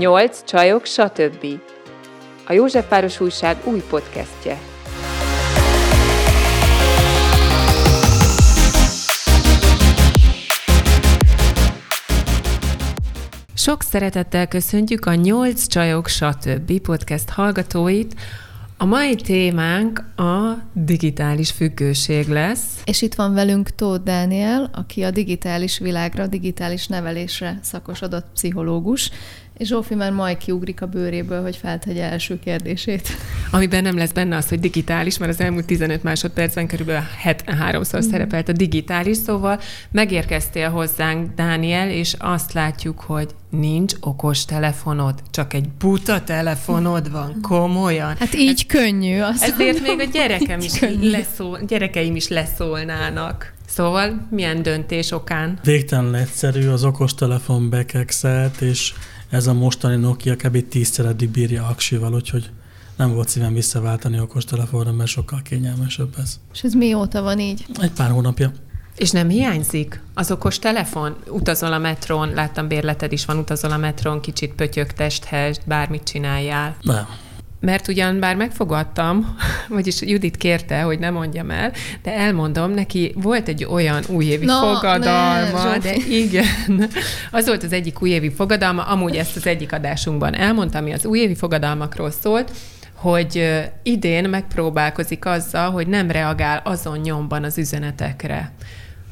Nyolc csajok, stb. A Józsefváros Újság új podcastje. Sok szeretettel köszöntjük a Nyolc csajok, stb. podcast hallgatóit, a mai témánk a digitális függőség lesz. És itt van velünk Tóth Dániel, aki a digitális világra, digitális nevelésre szakosodott pszichológus, és Zsófi már majd kiugrik a bőréből, hogy feltegye első kérdését. Amiben nem lesz benne az, hogy digitális, mert az elmúlt 15 másodpercben körülbelül 73-szor mm. szerepelt a digitális, szóval megérkeztél hozzánk, Dániel, és azt látjuk, hogy nincs okos telefonod, csak egy buta telefonod van, komolyan. Hát így Ez, könnyű. Azt ezért még a gyerekem is leszól, gyerekeim is leszólnának. Szóval milyen döntés okán? Végtelen egyszerű, az okostelefon bekekszelt, és ez a mostani Nokia kb. tízszer eddig bírja aksival, úgyhogy nem volt szívem visszaváltani okostelefonra, mert sokkal kényelmesebb ez. És ez mióta van így? Egy pár hónapja. És nem hiányzik az okos telefon? Utazol a metrón, láttam bérleted is van, utazol a metrón, kicsit pötyök testhez, bármit csináljál. Nem mert ugyan bár megfogadtam, vagyis Judit kérte, hogy ne mondjam el, de elmondom, neki volt egy olyan újévi Na, fogadalma, ne, de igen, az volt az egyik újévi fogadalma, amúgy ezt az egyik adásunkban elmondtam, ami az újévi fogadalmakról szólt, hogy idén megpróbálkozik azzal, hogy nem reagál azon nyomban az üzenetekre.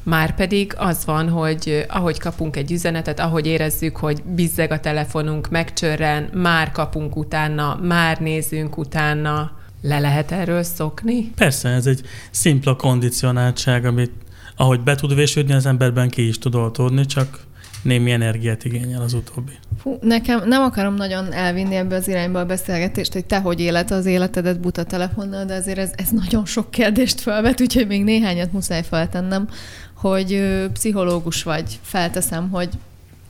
Már pedig az van, hogy ahogy kapunk egy üzenetet, ahogy érezzük, hogy bizzeg a telefonunk, megcsörren, már kapunk utána, már nézünk utána. Le lehet erről szokni? Persze, ez egy szimpla kondicionáltság, amit ahogy be tud vésődni, az emberben ki is tud oltódni, csak némi energiát igényel az utóbbi. Fú, nekem nem akarom nagyon elvinni ebbe az irányba a beszélgetést, hogy te hogy élet az életedet buta telefonnal, de azért ez, ez nagyon sok kérdést felvet, úgyhogy még néhányat muszáj feltennem hogy pszichológus vagy, felteszem, hogy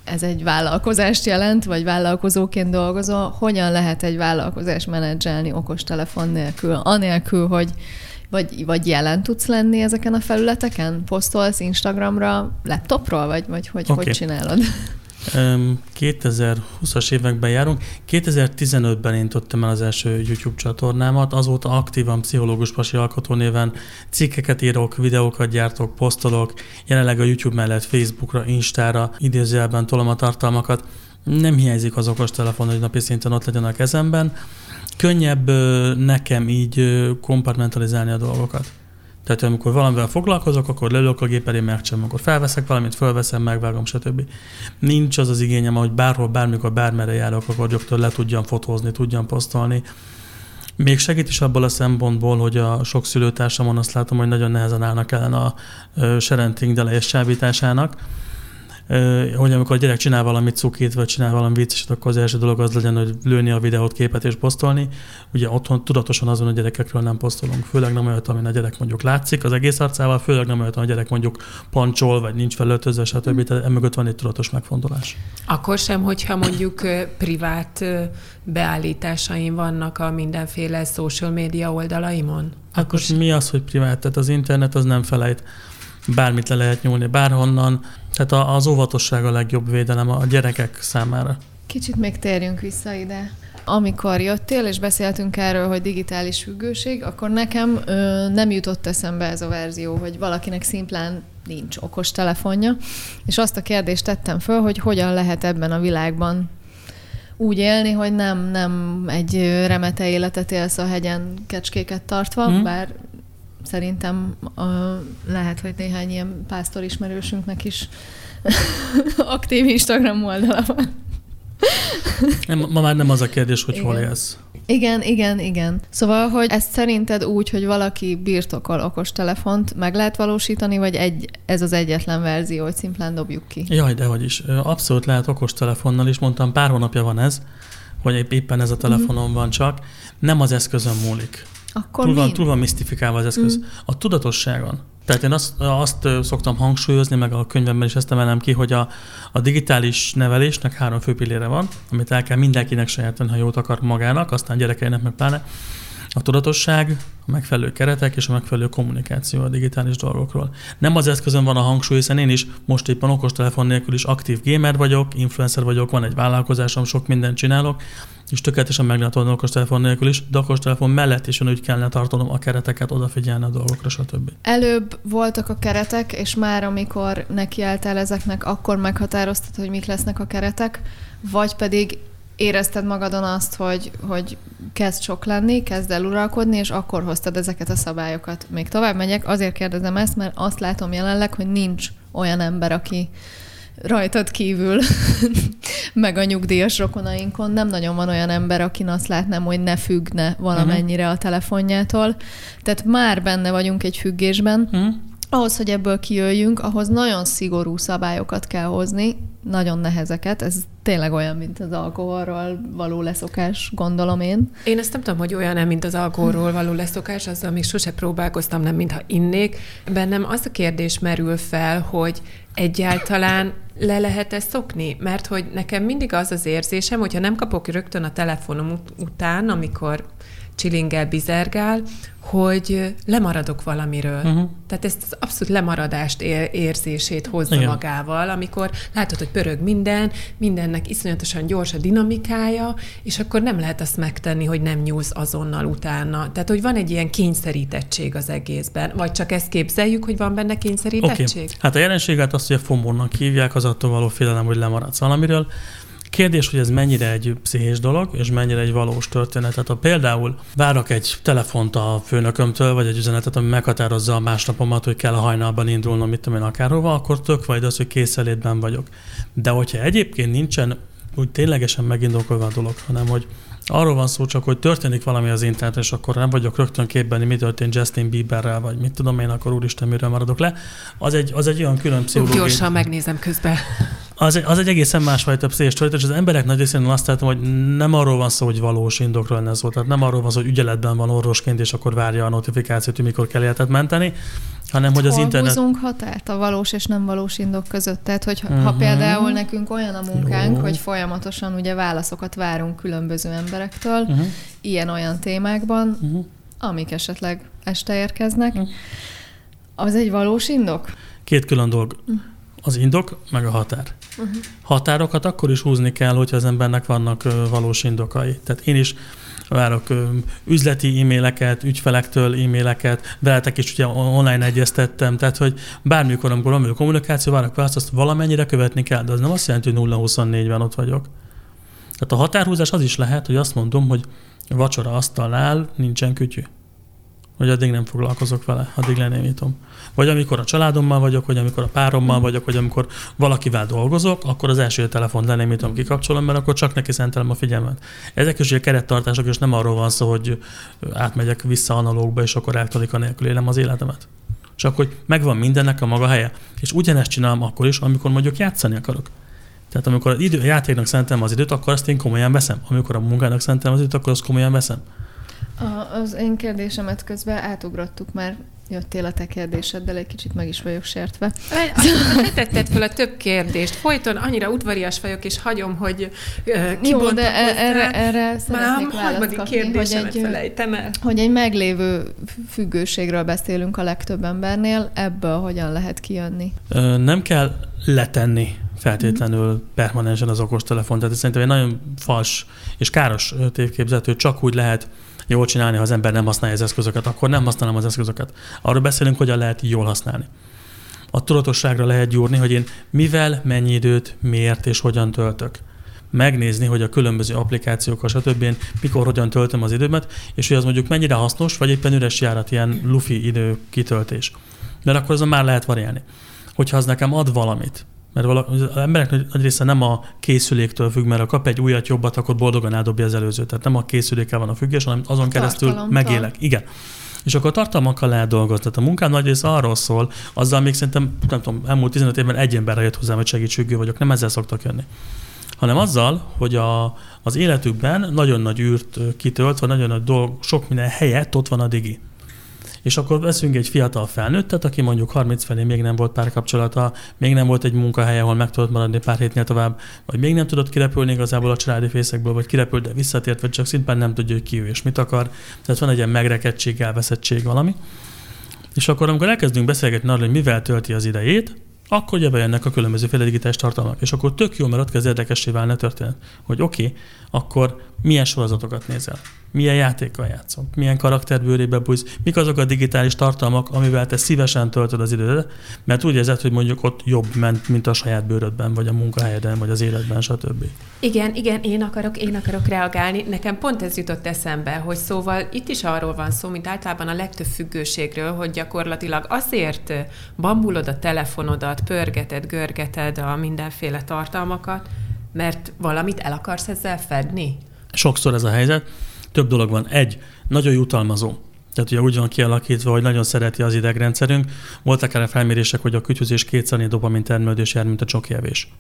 ez egy vállalkozást jelent, vagy vállalkozóként dolgozol, hogyan lehet egy vállalkozást menedzselni okostelefon nélkül, anélkül, hogy vagy, vagy jelen tudsz lenni ezeken a felületeken? Posztolsz Instagramra laptopról, vagy, vagy hogy, okay. hogy csinálod? 2020-as években járunk. 2015-ben intottam el az első YouTube csatornámat, azóta aktívan pszichológus pasi alkotó néven cikkeket írok, videókat gyártok, posztolok, jelenleg a YouTube mellett Facebookra, Instára idézőjelben tolom a tartalmakat. Nem hiányzik az okos telefon, hogy napi szinten ott legyen a kezemben. Könnyebb nekem így kompartmentalizálni a dolgokat. Tehát amikor valamivel foglalkozok, akkor leülök a gép elé, megcsinálom, akkor felveszek valamit, felveszem, megvágom, stb. Nincs az az igényem, hogy bárhol, bármikor, bármerre járok, akkor rögtön le tudjam fotózni, tudjam posztolni. Még segít is abból a szempontból, hogy a sok szülőtársamon azt látom, hogy nagyon nehezen állnak ellen a serenting delejés csábításának hogy amikor a gyerek csinál valamit cukit, vagy csinál valami vicceset, akkor az első dolog az legyen, hogy lőni a videót, képet és posztolni. Ugye otthon tudatosan azon a gyerekekről nem posztolunk, főleg nem olyat, amin a gyerek mondjuk látszik az egész arcával, főleg nem olyat, a gyerek mondjuk pancsol, vagy nincs felöltözve, stb. Tehát emögött van egy tudatos megfontolás. Akkor sem, hogyha mondjuk privát beállításaim vannak a mindenféle social média oldalaimon? Akkor mi az, hogy privát? Tehát az internet az nem felejt bármit le lehet nyúlni, bárhonnan. Tehát az óvatosság a legjobb védelem a gyerekek számára. Kicsit még térjünk vissza ide. Amikor jöttél, és beszéltünk erről, hogy digitális függőség, akkor nekem ö, nem jutott eszembe ez a verzió, hogy valakinek szimplán nincs okos telefonja, és azt a kérdést tettem föl, hogy hogyan lehet ebben a világban úgy élni, hogy nem, nem egy remete életet élsz a hegyen kecskéket tartva, hmm. bár szerintem uh, lehet, hogy néhány ilyen pásztor ismerősünknek is aktív Instagram oldala van. Nem, ma már nem az a kérdés, hogy igen. hol élsz. Igen, igen, igen. Szóval, hogy ezt szerinted úgy, hogy valaki birtokol okos telefont, meg lehet valósítani, vagy egy, ez az egyetlen verzió, hogy szimplán dobjuk ki? Jaj, de hogy is. Abszolút lehet okos telefonnal is, mondtam, pár hónapja van ez, hogy éppen ez a telefonon mm. van csak. Nem az eszközön múlik. Akkor túl, van, túl van misztifikálva az eszköz. Mm. A tudatosságon. Tehát én azt, azt szoktam hangsúlyozni, meg a könyvemben is ezt emelem ki, hogy a, a digitális nevelésnek három fő pillére van, amit el kell mindenkinek sajátítani, ha jót akar magának, aztán gyerekeinek meg pláne. A tudatosság, a megfelelő keretek és a megfelelő kommunikáció a digitális dolgokról. Nem az eszközön van a hangsúly, hiszen én is most éppen okostelefon nélkül is aktív gamer vagyok, influencer vagyok, van egy vállalkozásom, sok mindent csinálok, és tökéletesen meg lehet oldani okostelefon nélkül is, de okostelefon mellett is úgy kellene tartanom a kereteket, odafigyelni a dolgokra, stb. Előbb voltak a keretek, és már amikor nekiálltál ezeknek, akkor meghatároztad, hogy mik lesznek a keretek, vagy pedig érezted magadon azt, hogy, hogy kezd sok lenni, kezd el uralkodni, és akkor hoztad ezeket a szabályokat. Még tovább megyek, azért kérdezem ezt, mert azt látom jelenleg, hogy nincs olyan ember, aki rajtad kívül, meg a nyugdíjas rokonainkon nem nagyon van olyan ember, akin azt látnám, hogy ne függne valamennyire a telefonjától. Tehát már benne vagyunk egy függésben. Uh-huh. Ahhoz, hogy ebből kijöjjünk, ahhoz nagyon szigorú szabályokat kell hozni, nagyon nehezeket. Ez tényleg olyan, mint az alkoholról való leszokás, gondolom én. Én ezt nem tudom, hogy olyan, mint az alkoholról való leszokás, azzal még sose próbálkoztam, nem mintha innék. Bennem az a kérdés merül fel, hogy egyáltalán le lehet ezt szokni? Mert hogy nekem mindig az az érzésem, hogyha nem kapok rögtön a telefonom ut- után, amikor csilingel, bizergál, hogy lemaradok valamiről. Uh-huh. Tehát ezt az abszolút lemaradást érzését hozza Igen. magával, amikor látod, hogy pörög minden, mindennek iszonyatosan gyors a dinamikája, és akkor nem lehet azt megtenni, hogy nem nyúlsz azonnal utána. Tehát, hogy van egy ilyen kényszerítettség az egészben. Vagy csak ezt képzeljük, hogy van benne kényszerítettség? Okay. Hát a jelenséget azt, hogy a FOMO-nak hívják, az attól való félelem, hogy lemaradsz valamiről. Kérdés, hogy ez mennyire egy pszichés dolog, és mennyire egy valós történet. Tehát ha például várok egy telefont a főnökömtől, vagy egy üzenetet, ami meghatározza a másnapomat, hogy kell a hajnalban indulnom, mit tudom én akárhova, akkor tök vagy az, hogy készelétben vagyok. De hogyha egyébként nincsen úgy ténylegesen megindokolva a dolog, hanem hogy arról van szó csak, hogy történik valami az interneten, és akkor nem vagyok rögtön képben, mi történt Justin Bieberrel, vagy mit tudom én, akkor úristen, miről maradok le. Az egy, az egy olyan külön pszichológiai... Gyorsan megnézem közben. Az egy, az egy egészen másfajta pszichés és az emberek nagy részén azt látom, hogy nem arról van szó, hogy valós indokról lenne szó, tehát nem arról van szó, hogy ügyeletben van orvosként, és akkor várja a notifikációt, hogy mikor kell életet menteni, hanem hogy az Hol internet... húzunk határt a valós és nem valós indok között? Tehát, hogy uh-huh. ha mhm. például nekünk olyan a munkánk, Jó. hogy folyamatosan ugye válaszokat várunk különböző emberektől, uh-huh. ilyen-olyan témákban, uh-huh. amik esetleg este érkeznek, uh-huh. az egy valós indok? Két külön dolog. Uh-huh. Az indok, meg a határ. Uh-huh. Határokat akkor is húzni kell, hogyha az embernek vannak valós indokai. Tehát én is várok üzleti e-maileket, ügyfelektől e-maileket, veletek is ugye online egyeztettem, tehát hogy bármikor, amikor van kommunikáció, várok választ, azt valamennyire követni kell, de az nem azt jelenti, hogy 0-24-ben ott vagyok. Tehát a határhúzás az is lehet, hogy azt mondom, hogy vacsora asztalnál nincsen kütyű hogy addig nem foglalkozok vele, addig lenémítom. Vagy amikor a családommal vagyok, vagy amikor a párommal vagyok, vagy amikor valakivel dolgozok, akkor az első telefon lenémítom, kikapcsolom, mert akkor csak neki szentelem a figyelmet. Ezek is ugye kerettartások, és nem arról van szó, hogy átmegyek vissza analógba, és akkor a nélkül élem az életemet. Csak hogy megvan mindennek a maga helye. És ugyanezt csinálom akkor is, amikor mondjuk játszani akarok. Tehát amikor idő, a játéknak szentelem az időt, akkor azt én komolyan veszem. Amikor a munkának szentelem az időt, akkor azt komolyan veszem. A, az én kérdésemet közben átugrottuk, mert jöttél a te kérdéseddel, egy kicsit meg is vagyok sértve. Ne tetted fel a több kérdést. Folyton annyira udvarias vagyok, és hagyom, hogy uh, Jó, de e- erre, erre szeretnék választ kapni, hogy egy, felejtem el. hogy egy meglévő függőségről beszélünk a legtöbb embernél, ebből hogyan lehet kijönni? Nem kell letenni feltétlenül permanensen az okostelefon. Tehát ez szerintem egy nagyon fals és káros tévképzet, hogy csak úgy lehet jól csinálni, ha az ember nem használja az eszközöket, akkor nem használom az eszközöket. Arról beszélünk, hogyan lehet jól használni. A tudatosságra lehet gyúrni, hogy én mivel, mennyi időt, miért és hogyan töltök megnézni, hogy a különböző applikációkkal, stb. Én mikor, hogyan töltöm az időmet, és hogy az mondjuk mennyire hasznos, vagy éppen üres járat, ilyen lufi idő kitöltés. Mert akkor azon már lehet variálni. Hogyha az nekem ad valamit, mert az emberek nagy része nem a készüléktől függ, mert ha kap egy újat, jobbat, akkor boldogan eldobja az előzőt. Tehát nem a készülékkel van a függés, hanem azon keresztül megélek. Igen. És akkor tartalmakkal lehet dolgozni. Tehát a munkám nagy része arról szól, azzal még szerintem, nem tudom, elmúlt 15 évben egy emberre jött hozzám, hogy segítségű vagyok, nem ezzel szoktak jönni. Hanem azzal, hogy a, az életükben nagyon nagy űrt kitölt, vagy nagyon nagy dolg, sok minden helyett ott van a digi. És akkor veszünk egy fiatal felnőttet, aki mondjuk 30 felé még nem volt párkapcsolata, még nem volt egy munkahelye, ahol meg tudott maradni pár hétnél tovább, vagy még nem tudott kirepülni igazából a családi fészekből, vagy kirepült, de visszatért, vagy csak szintén nem tudja, hogy ki ő és mit akar. Tehát van egy ilyen megrekedtség, elveszettség valami. És akkor, amikor elkezdünk beszélgetni arról, hogy mivel tölti az idejét, akkor ugye bejönnek a különböző digitális tartalmak. És akkor tök jó, mert ott kezd érdekessé válni a történet, hogy oké, okay, akkor milyen sorozatokat nézel, milyen játékkal játszom, milyen karakterbőrébe bújsz, mik azok a digitális tartalmak, amivel te szívesen töltöd az idődet, mert úgy érzed, hogy mondjuk ott jobb ment, mint a saját bőrödben, vagy a munkahelyeden, vagy az életben, stb. Igen, igen, én akarok, én akarok reagálni. Nekem pont ez jutott eszembe, hogy szóval itt is arról van szó, mint általában a legtöbb függőségről, hogy gyakorlatilag azért bambulod a telefonodat, pörgeted, görgeted a mindenféle tartalmakat, mert valamit el akarsz ezzel fedni? Sokszor ez a helyzet. Több dolog van. Egy, nagyon jutalmazó. Tehát ugye úgy van kialakítva, hogy nagyon szereti az idegrendszerünk. Voltak erre felmérések, hogy a kütyüzés kétszer dopamin termelődés jár, mint a csokjevés.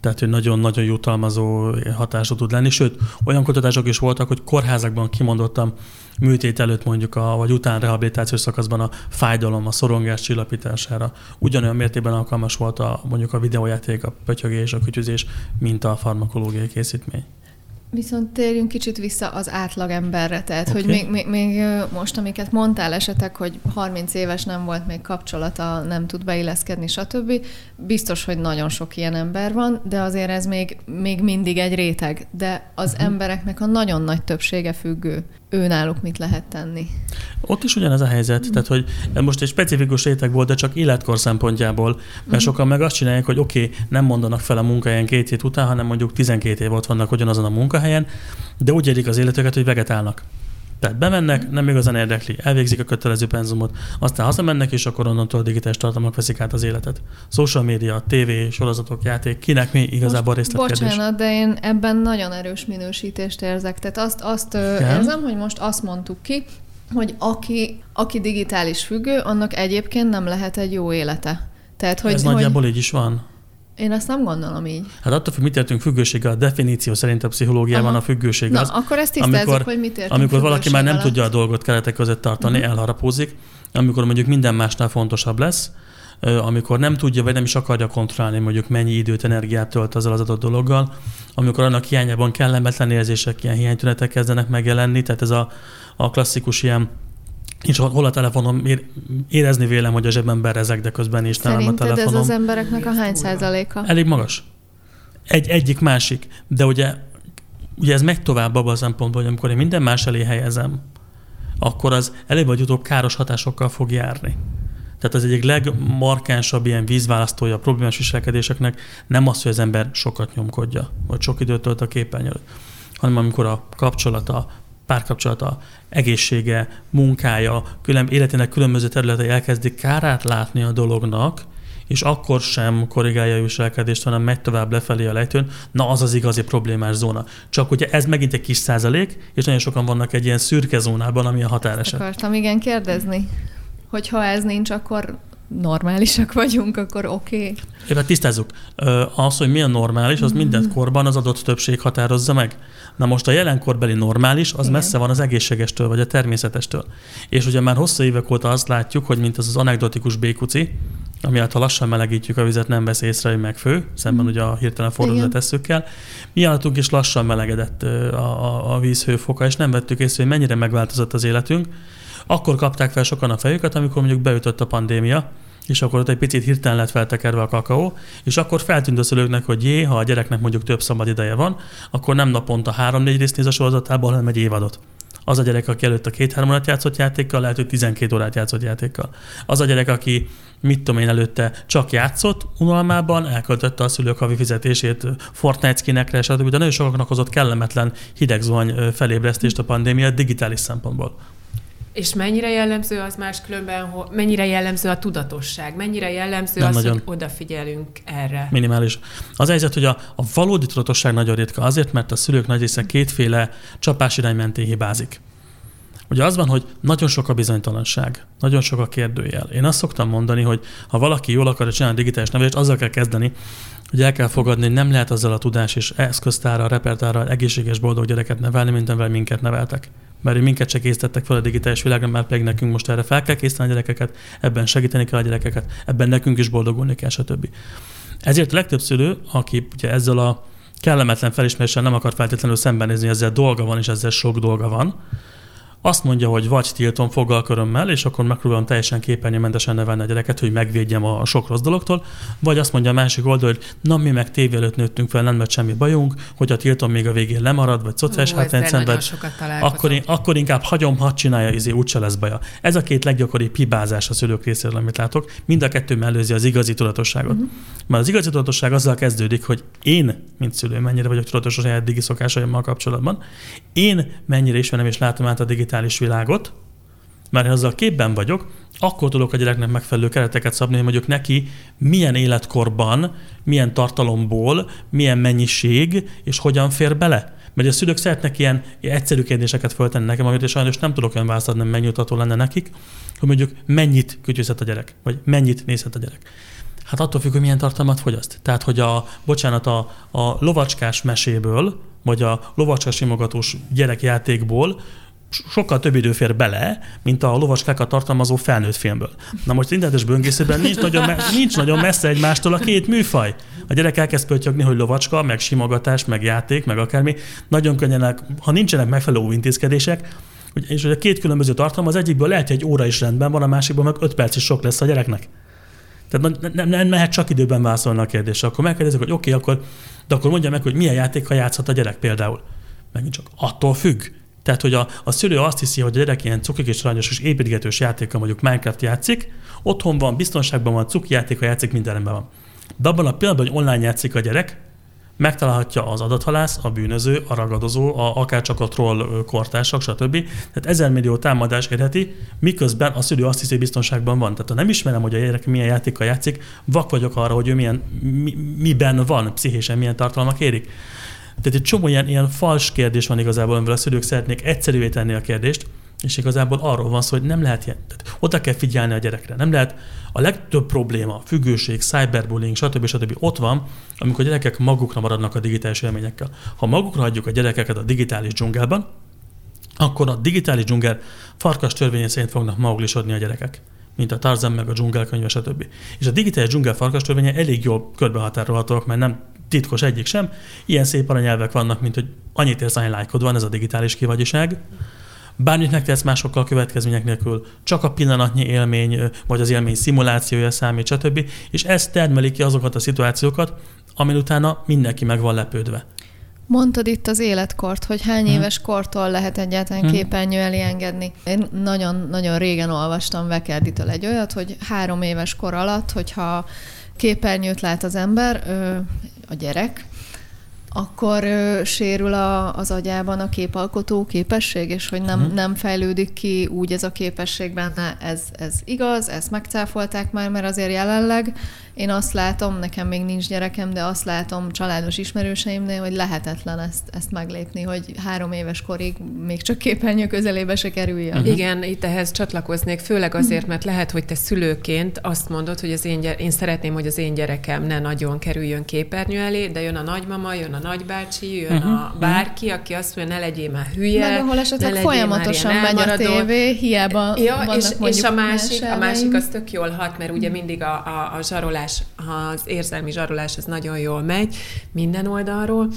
Tehát, hogy nagyon-nagyon jutalmazó hatású tud lenni. Sőt, olyan kutatások is voltak, hogy kórházakban kimondottam műtét előtt mondjuk, a, vagy után rehabilitációs szakaszban a fájdalom, a szorongás csillapítására ugyanolyan mértékben alkalmas volt a, mondjuk a videójáték, a pötyögés, a kütyüzés, mint a farmakológiai készítmény. Viszont térjünk kicsit vissza az átlagemberre, tehát okay. hogy még, még, még most, amiket mondtál esetek, hogy 30 éves nem volt még kapcsolata, nem tud beilleszkedni, stb. Biztos, hogy nagyon sok ilyen ember van, de azért ez még, még mindig egy réteg. De az uh-huh. embereknek a nagyon nagy többsége függő ő náluk mit lehet tenni. Ott is ugyanez a helyzet, mm. tehát hogy most egy specifikus réteg volt, de csak életkor szempontjából, mert mm. sokan meg azt csinálják, hogy oké, okay, nem mondanak fel a munkahelyen két hét után, hanem mondjuk 12 év ott vannak ugyanazon a munkahelyen, de úgy élik az életüket, hogy vegetálnak. Tehát bemennek, nem igazán érdekli, elvégzik a kötelező penzumot, aztán hazamennek, és akkor onnantól digitális tartalmak veszik át az életet. Social média, TV, sorozatok, játék, kinek mi igazából részletkérdés? Bocsánat, de én ebben nagyon erős minősítést érzek. Tehát azt, azt érzem, hogy most azt mondtuk ki, hogy aki, aki digitális függő, annak egyébként nem lehet egy jó élete. Tehát, hogy, Ez hogy, nagyjából így is van. Én ezt nem gondolom így. Hát attól függ, mit értünk függőséggel. A definíció szerint a pszichológiában Aha. a függőség Na, az. akkor ezt tisztázzuk, amikor, hogy mit értünk Amikor valaki már nem alatt. tudja a dolgot keretek között tartani, uh-huh. elharapózik, amikor mondjuk minden másnál fontosabb lesz, amikor nem tudja, vagy nem is akarja kontrollálni, mondjuk mennyi időt, energiát tölt azzal az adott dologgal, amikor annak hiányában kellemetlen érzések, ilyen hiánytünetek kezdenek megjelenni, tehát ez a, a klasszikus ilyen és hol a telefonom, érezni vélem, hogy a zsebben ezek, de közben is nem a telefonom. ez az embereknek a hány százaléka? Elég magas. Egy, egyik másik. De ugye, ugye ez megy tovább abban a szempontból, hogy amikor én minden más elé helyezem, akkor az előbb vagy utóbb káros hatásokkal fog járni. Tehát az egyik legmarkánsabb ilyen vízválasztója a problémás viselkedéseknek nem az, hogy az ember sokat nyomkodja, vagy sok időt tölt a képernyőt, hanem amikor a kapcsolata, párkapcsolata, egészsége, munkája, külön, életének különböző területei elkezdik kárát látni a dolognak, és akkor sem korrigálja a viselkedést, hanem megy tovább lefelé a lejtőn, na az az igazi problémás zóna. Csak ugye ez megint egy kis százalék, és nagyon sokan vannak egy ilyen szürke zónában, ami a határeset. Ezt akartam igen kérdezni, hogy ha ez nincs, akkor normálisak vagyunk, akkor oké. Okay. Éppen tisztázzuk. Az, hogy mi a normális, az mm-hmm. minden korban az adott többség határozza meg. Na most a jelenkorbeli normális, az Igen. messze van az egészségestől, vagy a természetestől. És ugye már hosszú évek óta azt látjuk, hogy mint az az anekdotikus békuci, ami által lassan melegítjük a vizet, nem vesz észre, hogy megfő, szemben mm. ugye a hirtelen forduló tesszükkel. Mi állatunk is lassan melegedett a, a, a víz hőfoka, és nem vettük észre, hogy mennyire megváltozott az életünk. Akkor kapták fel sokan a fejüket, amikor mondjuk beütött a pandémia, és akkor ott egy picit hirtelen lett feltekerve a kakaó, és akkor feltűnt a szülőknek, hogy jé, ha a gyereknek mondjuk több szabad ideje van, akkor nem naponta három-négy részt néz a sorozatában, hanem egy évadot. Az a gyerek, aki előtt a két-három órát játszott játékkal, lehet, hogy 12 órát játszott játékkal. Az a gyerek, aki mit tudom én előtte csak játszott unalmában, elköltötte a szülők havi fizetését Fortnite skinekre, stb. De nagyon sokaknak hozott kellemetlen hidegzuhany felébresztést a pandémia digitális szempontból. És mennyire jellemző az máskülönben, mennyire jellemző a tudatosság, mennyire jellemző Nem az, nagyon. hogy odafigyelünk erre? Minimális. Az helyzet, hogy a, a valódi tudatosság nagyon ritka azért, mert a szülők nagy része kétféle csapás irány mentén hibázik. Ugye az van, hogy nagyon sok a bizonytalanság, nagyon sok a kérdőjel. Én azt szoktam mondani, hogy ha valaki jól akar csinálni digitális nevelést, azzal kell kezdeni, hogy el kell fogadni, hogy nem lehet azzal a tudás és eszköztára, repertára egészséges, boldog gyereket nevelni, mint amivel minket neveltek. Mert minket se készítettek fel a digitális világra, mert pedig nekünk most erre fel kell készíteni a gyerekeket, ebben segíteni kell a gyerekeket, ebben nekünk is boldogulni kell, stb. Ezért a legtöbb szülő, aki ugye ezzel a kellemetlen felismeréssel nem akar feltétlenül szembenézni, ezzel dolga van, és ezzel sok dolga van, azt mondja, hogy vagy tiltom fogalkörömmel, és akkor megpróbálom teljesen képernyőmentesen nevelni a gyereket, hogy megvédjem a sok rossz dologtól, vagy azt mondja a másik oldal, hogy na mi meg tévé előtt nőttünk fel, nem lett semmi bajunk, hogy a tiltom még a végén lemarad, vagy szociális hátrányt szenved, akkor, akkor inkább hagyom, hadd csinálja, izé úgyse lesz baja. Ez a két leggyakoribb pibázás a szülők részéről, amit látok. Mind a kettő mellőzi az igazi tudatosságot. Uh-huh. Mert az igazi tudatosság azzal kezdődik, hogy én, mint szülő, mennyire vagyok tudatos a saját digi szokásaimmal kapcsolatban, én mennyire ismerem és látom át a digitális digitális világot, mert ha azzal képben vagyok, akkor tudok a gyereknek megfelelő kereteket szabni, hogy mondjuk neki milyen életkorban, milyen tartalomból, milyen mennyiség, és hogyan fér bele. Mert a szülők szeretnek ilyen egyszerű kérdéseket föltenni nekem, amit sajnos nem tudok olyan választ adni, megnyugtató lenne nekik, hogy mondjuk mennyit kütyőzhet a gyerek, vagy mennyit nézhet a gyerek. Hát attól függ, hogy milyen tartalmat fogyaszt. Tehát, hogy a, bocsánat, a, a lovacskás meséből, vagy a lovacskás simogatós gyerekjátékból sokkal több idő fér bele, mint a lovaskákat tartalmazó felnőtt filmből. Na most internetes böngészőben nincs nagyon, nincs nagyon messze egymástól a két műfaj. A gyerek elkezd pöttyögni, hogy lovacska, meg simogatás, meg játék, meg akármi. Nagyon könnyen, ha nincsenek megfelelő intézkedések, és hogy a két különböző tartalom, az egyikből lehet, hogy egy óra is rendben van, a másikban meg öt perc is sok lesz a gyereknek. Tehát nem, nem mehet csak időben válaszolni a kérdésre. Akkor megkérdezik, hogy oké, okay, akkor, de akkor mondja meg, hogy milyen játékkal játszhat a gyerek például. Megint csak attól függ. Tehát, hogy a, a szülő azt hiszi, hogy a gyerek ilyen cukik és aranyos és építgetős játéka, mondjuk Minecraft játszik, otthon van, biztonságban van, cuki játéka játszik, minden van. De abban a pillanatban, hogy online játszik a gyerek, megtalálhatja az adathalász, a bűnöző, a ragadozó, a, akár csak a troll kortársak, stb. Tehát ezer millió támadás érheti, miközben a szülő azt hiszi, hogy biztonságban van. Tehát ha nem ismerem, hogy a gyerek milyen játékkal játszik, vak vagyok arra, hogy ő milyen, mi, miben van, pszichésen milyen tartalmak érik. Tehát egy csomó ilyen, ilyen fals kérdés van igazából, amivel a szülők szeretnék egyszerűvé tenni a kérdést, és igazából arról van szó, hogy nem lehet ilyen. Tehát oda kell figyelni a gyerekre. Nem lehet a legtöbb probléma, függőség, cyberbullying, stb. stb. ott van, amikor a gyerekek magukra maradnak a digitális élményekkel. Ha magukra hagyjuk a gyerekeket a digitális dzsungelben, akkor a digitális dzsungel farkas törvénye szerint fognak mauglisodni a gyerekek mint a Tarzan, meg a dzsungelkönyve, stb. És a digitális dzsungel farkas törvénye elég jól körbehatárolhatóak, mert nem titkos egyik sem. Ilyen szép aranyelvek vannak, mint hogy annyit érsz, annyi lájkod van, ez a digitális kivagyiság. Bármit megtesz másokkal következmények nélkül, csak a pillanatnyi élmény, vagy az élmény szimulációja számít, stb. És ez termeli ki azokat a szituációkat, amin utána mindenki meg van lepődve. Mondtad itt az életkort, hogy hány hmm. éves kortól lehet egyáltalán hmm. képernyő elé engedni. Én nagyon-nagyon régen olvastam Vekerditől egy olyat, hogy három éves kor alatt, hogyha képernyőt lát az ember, a gyerek, akkor ö, sérül a, az agyában a képalkotó képesség, és hogy nem, uh-huh. nem fejlődik ki úgy ez a képesség benne. Ez, ez igaz, ezt megcáfolták már, mert azért jelenleg én azt látom, nekem még nincs gyerekem, de azt látom családos ismerőseimnél, hogy lehetetlen ezt, ezt meglépni, hogy három éves korig még csak képernyő közelébe se kerüljön. Uh-huh. Igen, itt ehhez csatlakoznék, főleg azért, mert lehet, hogy te szülőként azt mondod, hogy az én, gyere- én szeretném, hogy az én gyerekem ne nagyon kerüljön képernyő elé, de jön a nagymama, jön a nagybácsi, jön uh-huh. a bárki, aki azt mondja, ne legyél már hülye. Meg ahol esetleg folyamatosan megy a tévé, hiába ja, és, és a másik, a másik az tök jól hat, mert ugye mindig a, a, a zsarolás zsarolás, az érzelmi zsarolás az nagyon jól megy minden oldalról,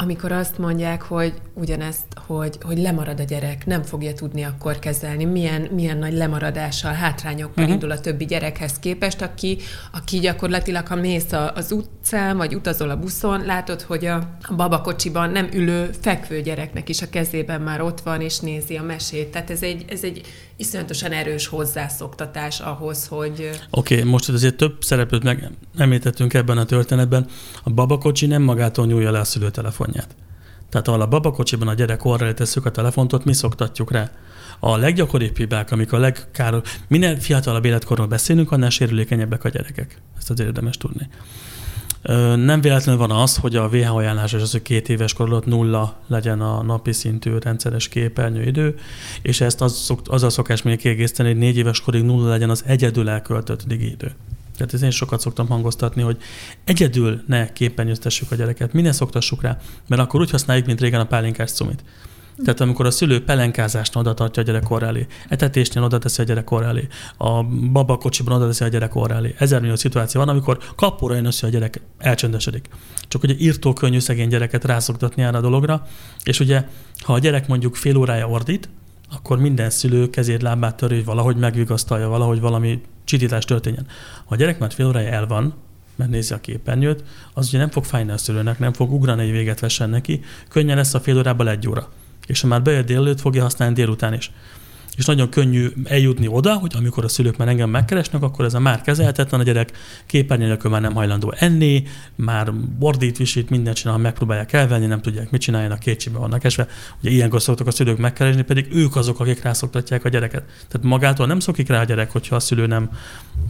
amikor azt mondják, hogy ugyanezt, hogy, hogy lemarad a gyerek, nem fogja tudni akkor kezelni, milyen, milyen nagy lemaradással, hátrányokkal uh-huh. indul a többi gyerekhez képest, aki, aki gyakorlatilag, ha mész az utcán, vagy utazol a buszon, látod, hogy a babakocsiban nem ülő, fekvő gyereknek is a kezében már ott van, és nézi a mesét. Tehát ez egy, ez egy iszonyatosan erős hozzászoktatás ahhoz, hogy... Oké, okay, most azért több szereplőt meg említettünk ebben a történetben. A babakocsi nem magától nyúlja le a szülőtelefonját. Tehát ahol a babakocsiban a gyerek orra tesszük a telefontot, mi szoktatjuk rá. A leggyakoribb hibák, amik a legkáros, minél fiatalabb életkorról beszélünk, annál sérülékenyebbek a gyerekek. Ezt az érdemes tudni. Nem véletlenül van az, hogy a WHO ajánlás az, hogy két éves kor alatt nulla legyen a napi szintű rendszeres képernyőidő, és ezt az, szok, azzal szokás még kiegészíteni, hogy négy éves korig nulla legyen az egyedül elköltött idő. Tehát ezt én sokat szoktam hangoztatni, hogy egyedül ne képernyőztessük a gyereket, minél szoktassuk rá, mert akkor úgy használjuk, mint régen a pálinkás cumit. Tehát amikor a szülő pelenkázást oda tartja a gyerek elé, etetésnél oda teszi a gyerek elé, a babakocsiban oda teszi a gyerek orra elé. Ezer millió szituáció van, amikor kapóra jön össze a gyerek, elcsöndesedik. Csak ugye írtó könnyű szegény gyereket rászoktatni erre a dologra, és ugye ha a gyerek mondjuk fél órája ordít, akkor minden szülő kezét, lábát törő, hogy valahogy megvigasztalja, valahogy valami csitítás történjen. Ha a gyerek már fél órája el van, mert nézi a képernyőt, az ugye nem fog fájni a szülőnek, nem fog ugrani, egy véget vessen neki, könnyen lesz a fél órában egy óra és ha már bejött délelőtt, fogja használni délután is. És nagyon könnyű eljutni oda, hogy amikor a szülők már engem megkeresnek, akkor ez a már kezelhetetlen, a gyerek képernyő már nem hajlandó enni, már bordít, visít, mindent csinál, megpróbálják elvenni, nem tudják, mit csináljanak, kétségbe vannak esve. Ugye ilyenkor szoktak a szülők megkeresni, pedig ők azok, akik rászoktatják a gyereket. Tehát magától nem szokik rá a gyerek, hogyha a szülő nem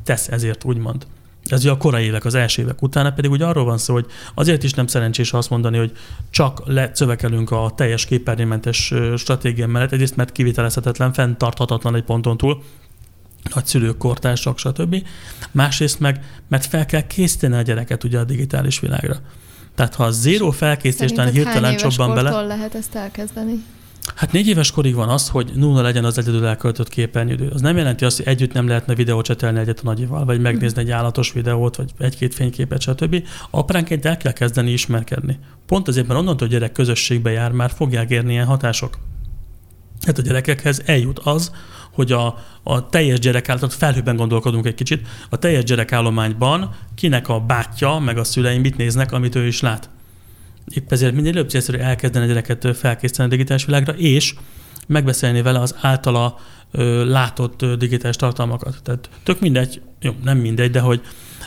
tesz ezért, úgymond. Ez ugye a korai évek, az első évek utána pedig úgy arról van szó, hogy azért is nem szerencsés azt mondani, hogy csak lecövekelünk a teljes képernyőmentes stratégia mellett, egyrészt mert kivitelezhetetlen, fenntarthatatlan egy ponton túl, szülők, kortársak, stb. Másrészt meg, mert fel kell készíteni a gyereket ugye a digitális világra. Tehát ha a zéró felkészítéstán hirtelen csobban bele... lehet ezt elkezdeni? Hát négy éves korig van az, hogy nulla legyen az egyedül elköltött képernyődő. Az nem jelenti azt, hogy együtt nem lehetne videócsetelni egyet a nagyival, vagy megnézni egy állatos videót, vagy egy-két fényképet, stb. Apránként el kell kezdeni ismerkedni. Pont azért, mert onnantól, hogy gyerek közösségbe jár, már fogják érni ilyen hatások. Hát a gyerekekhez eljut az, hogy a, a teljes gyerek által, felhőben gondolkodunk egy kicsit, a teljes gyerekállományban kinek a bátyja, meg a szüleim mit néznek, amit ő is lát. Épp ezért minél előbb célszerű elkezdeni a gyereket felkészíteni a digitális világra, és megbeszélni vele az általa ö, látott ö, digitális tartalmakat. Tehát tök mindegy, jó, nem mindegy, de hogy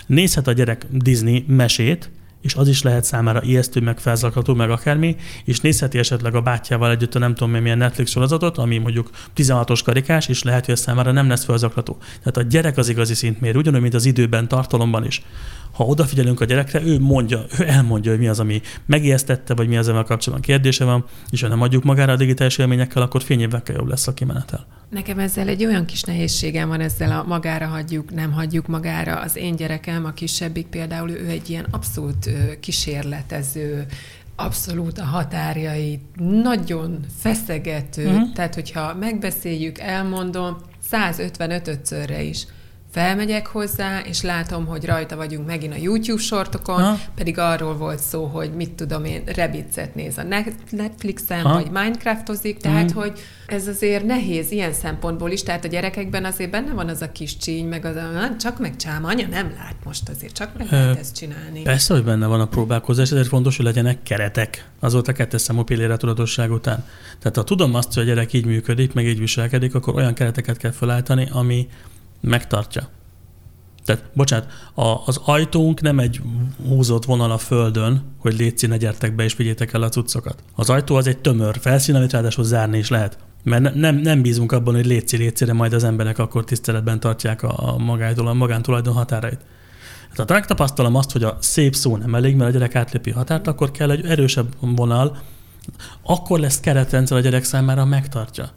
nézhet a gyerek Disney mesét, és az is lehet számára ijesztő, meg felzaklató, meg akármi, és nézheti esetleg a bátyjával együtt a nem tudom milyen Netflix sorozatot, ami mondjuk 16-os karikás, és lehet, hogy ez számára nem lesz felzaklató. Tehát a gyerek az igazi szintmér, ugyanúgy, mint az időben, tartalomban is ha odafigyelünk a gyerekre, ő mondja, ő elmondja, hogy mi az, ami megijesztette, vagy mi az, amivel kapcsolatban kérdése van, és ha nem adjuk magára a digitális élményekkel, akkor fényévekkel jobb lesz a kimenetel. Nekem ezzel egy olyan kis nehézségem van ezzel a magára hagyjuk, nem hagyjuk magára. Az én gyerekem, a kisebbik például, ő egy ilyen abszolút kísérletező, abszolút a határjait, nagyon feszegető. Mm. Tehát, hogyha megbeszéljük, elmondom, 155-szörre is felmegyek hozzá, és látom, hogy rajta vagyunk megint a YouTube sortokon, ha? pedig arról volt szó, hogy mit tudom én, Rebitzet néz a Netflixen, ha? vagy Minecraftozik, tehát mm. hogy ez azért nehéz ilyen szempontból is, tehát a gyerekekben azért benne van az a kis csíny, meg az a, csak meg csám, anya nem lát most azért, csak meg lehet ezt csinálni. Persze, hogy benne van a próbálkozás, ezért fontos, hogy legyenek keretek. Az volt a kettes számú pillére tudatosság után. Tehát ha tudom azt, hogy a gyerek így működik, meg így viselkedik, akkor olyan kereteket kell felállítani, ami megtartja. Tehát, bocsánat, a, az ajtónk nem egy húzott vonal a földön, hogy létszi, ne gyertek be és vigyétek el a cuccokat. Az ajtó az egy tömör felszín, amit ráadásul zárni is lehet. Mert nem, nem bízunk abban, hogy létszi, létszi, de majd az emberek akkor tiszteletben tartják a, a magántól, a magántulajdon határait. Tehát ha megtapasztalom azt, hogy a szép szó nem elég, mert a gyerek átlépi határt, akkor kell egy erősebb vonal, akkor lesz keretrendszer a gyerek számára, megtartja.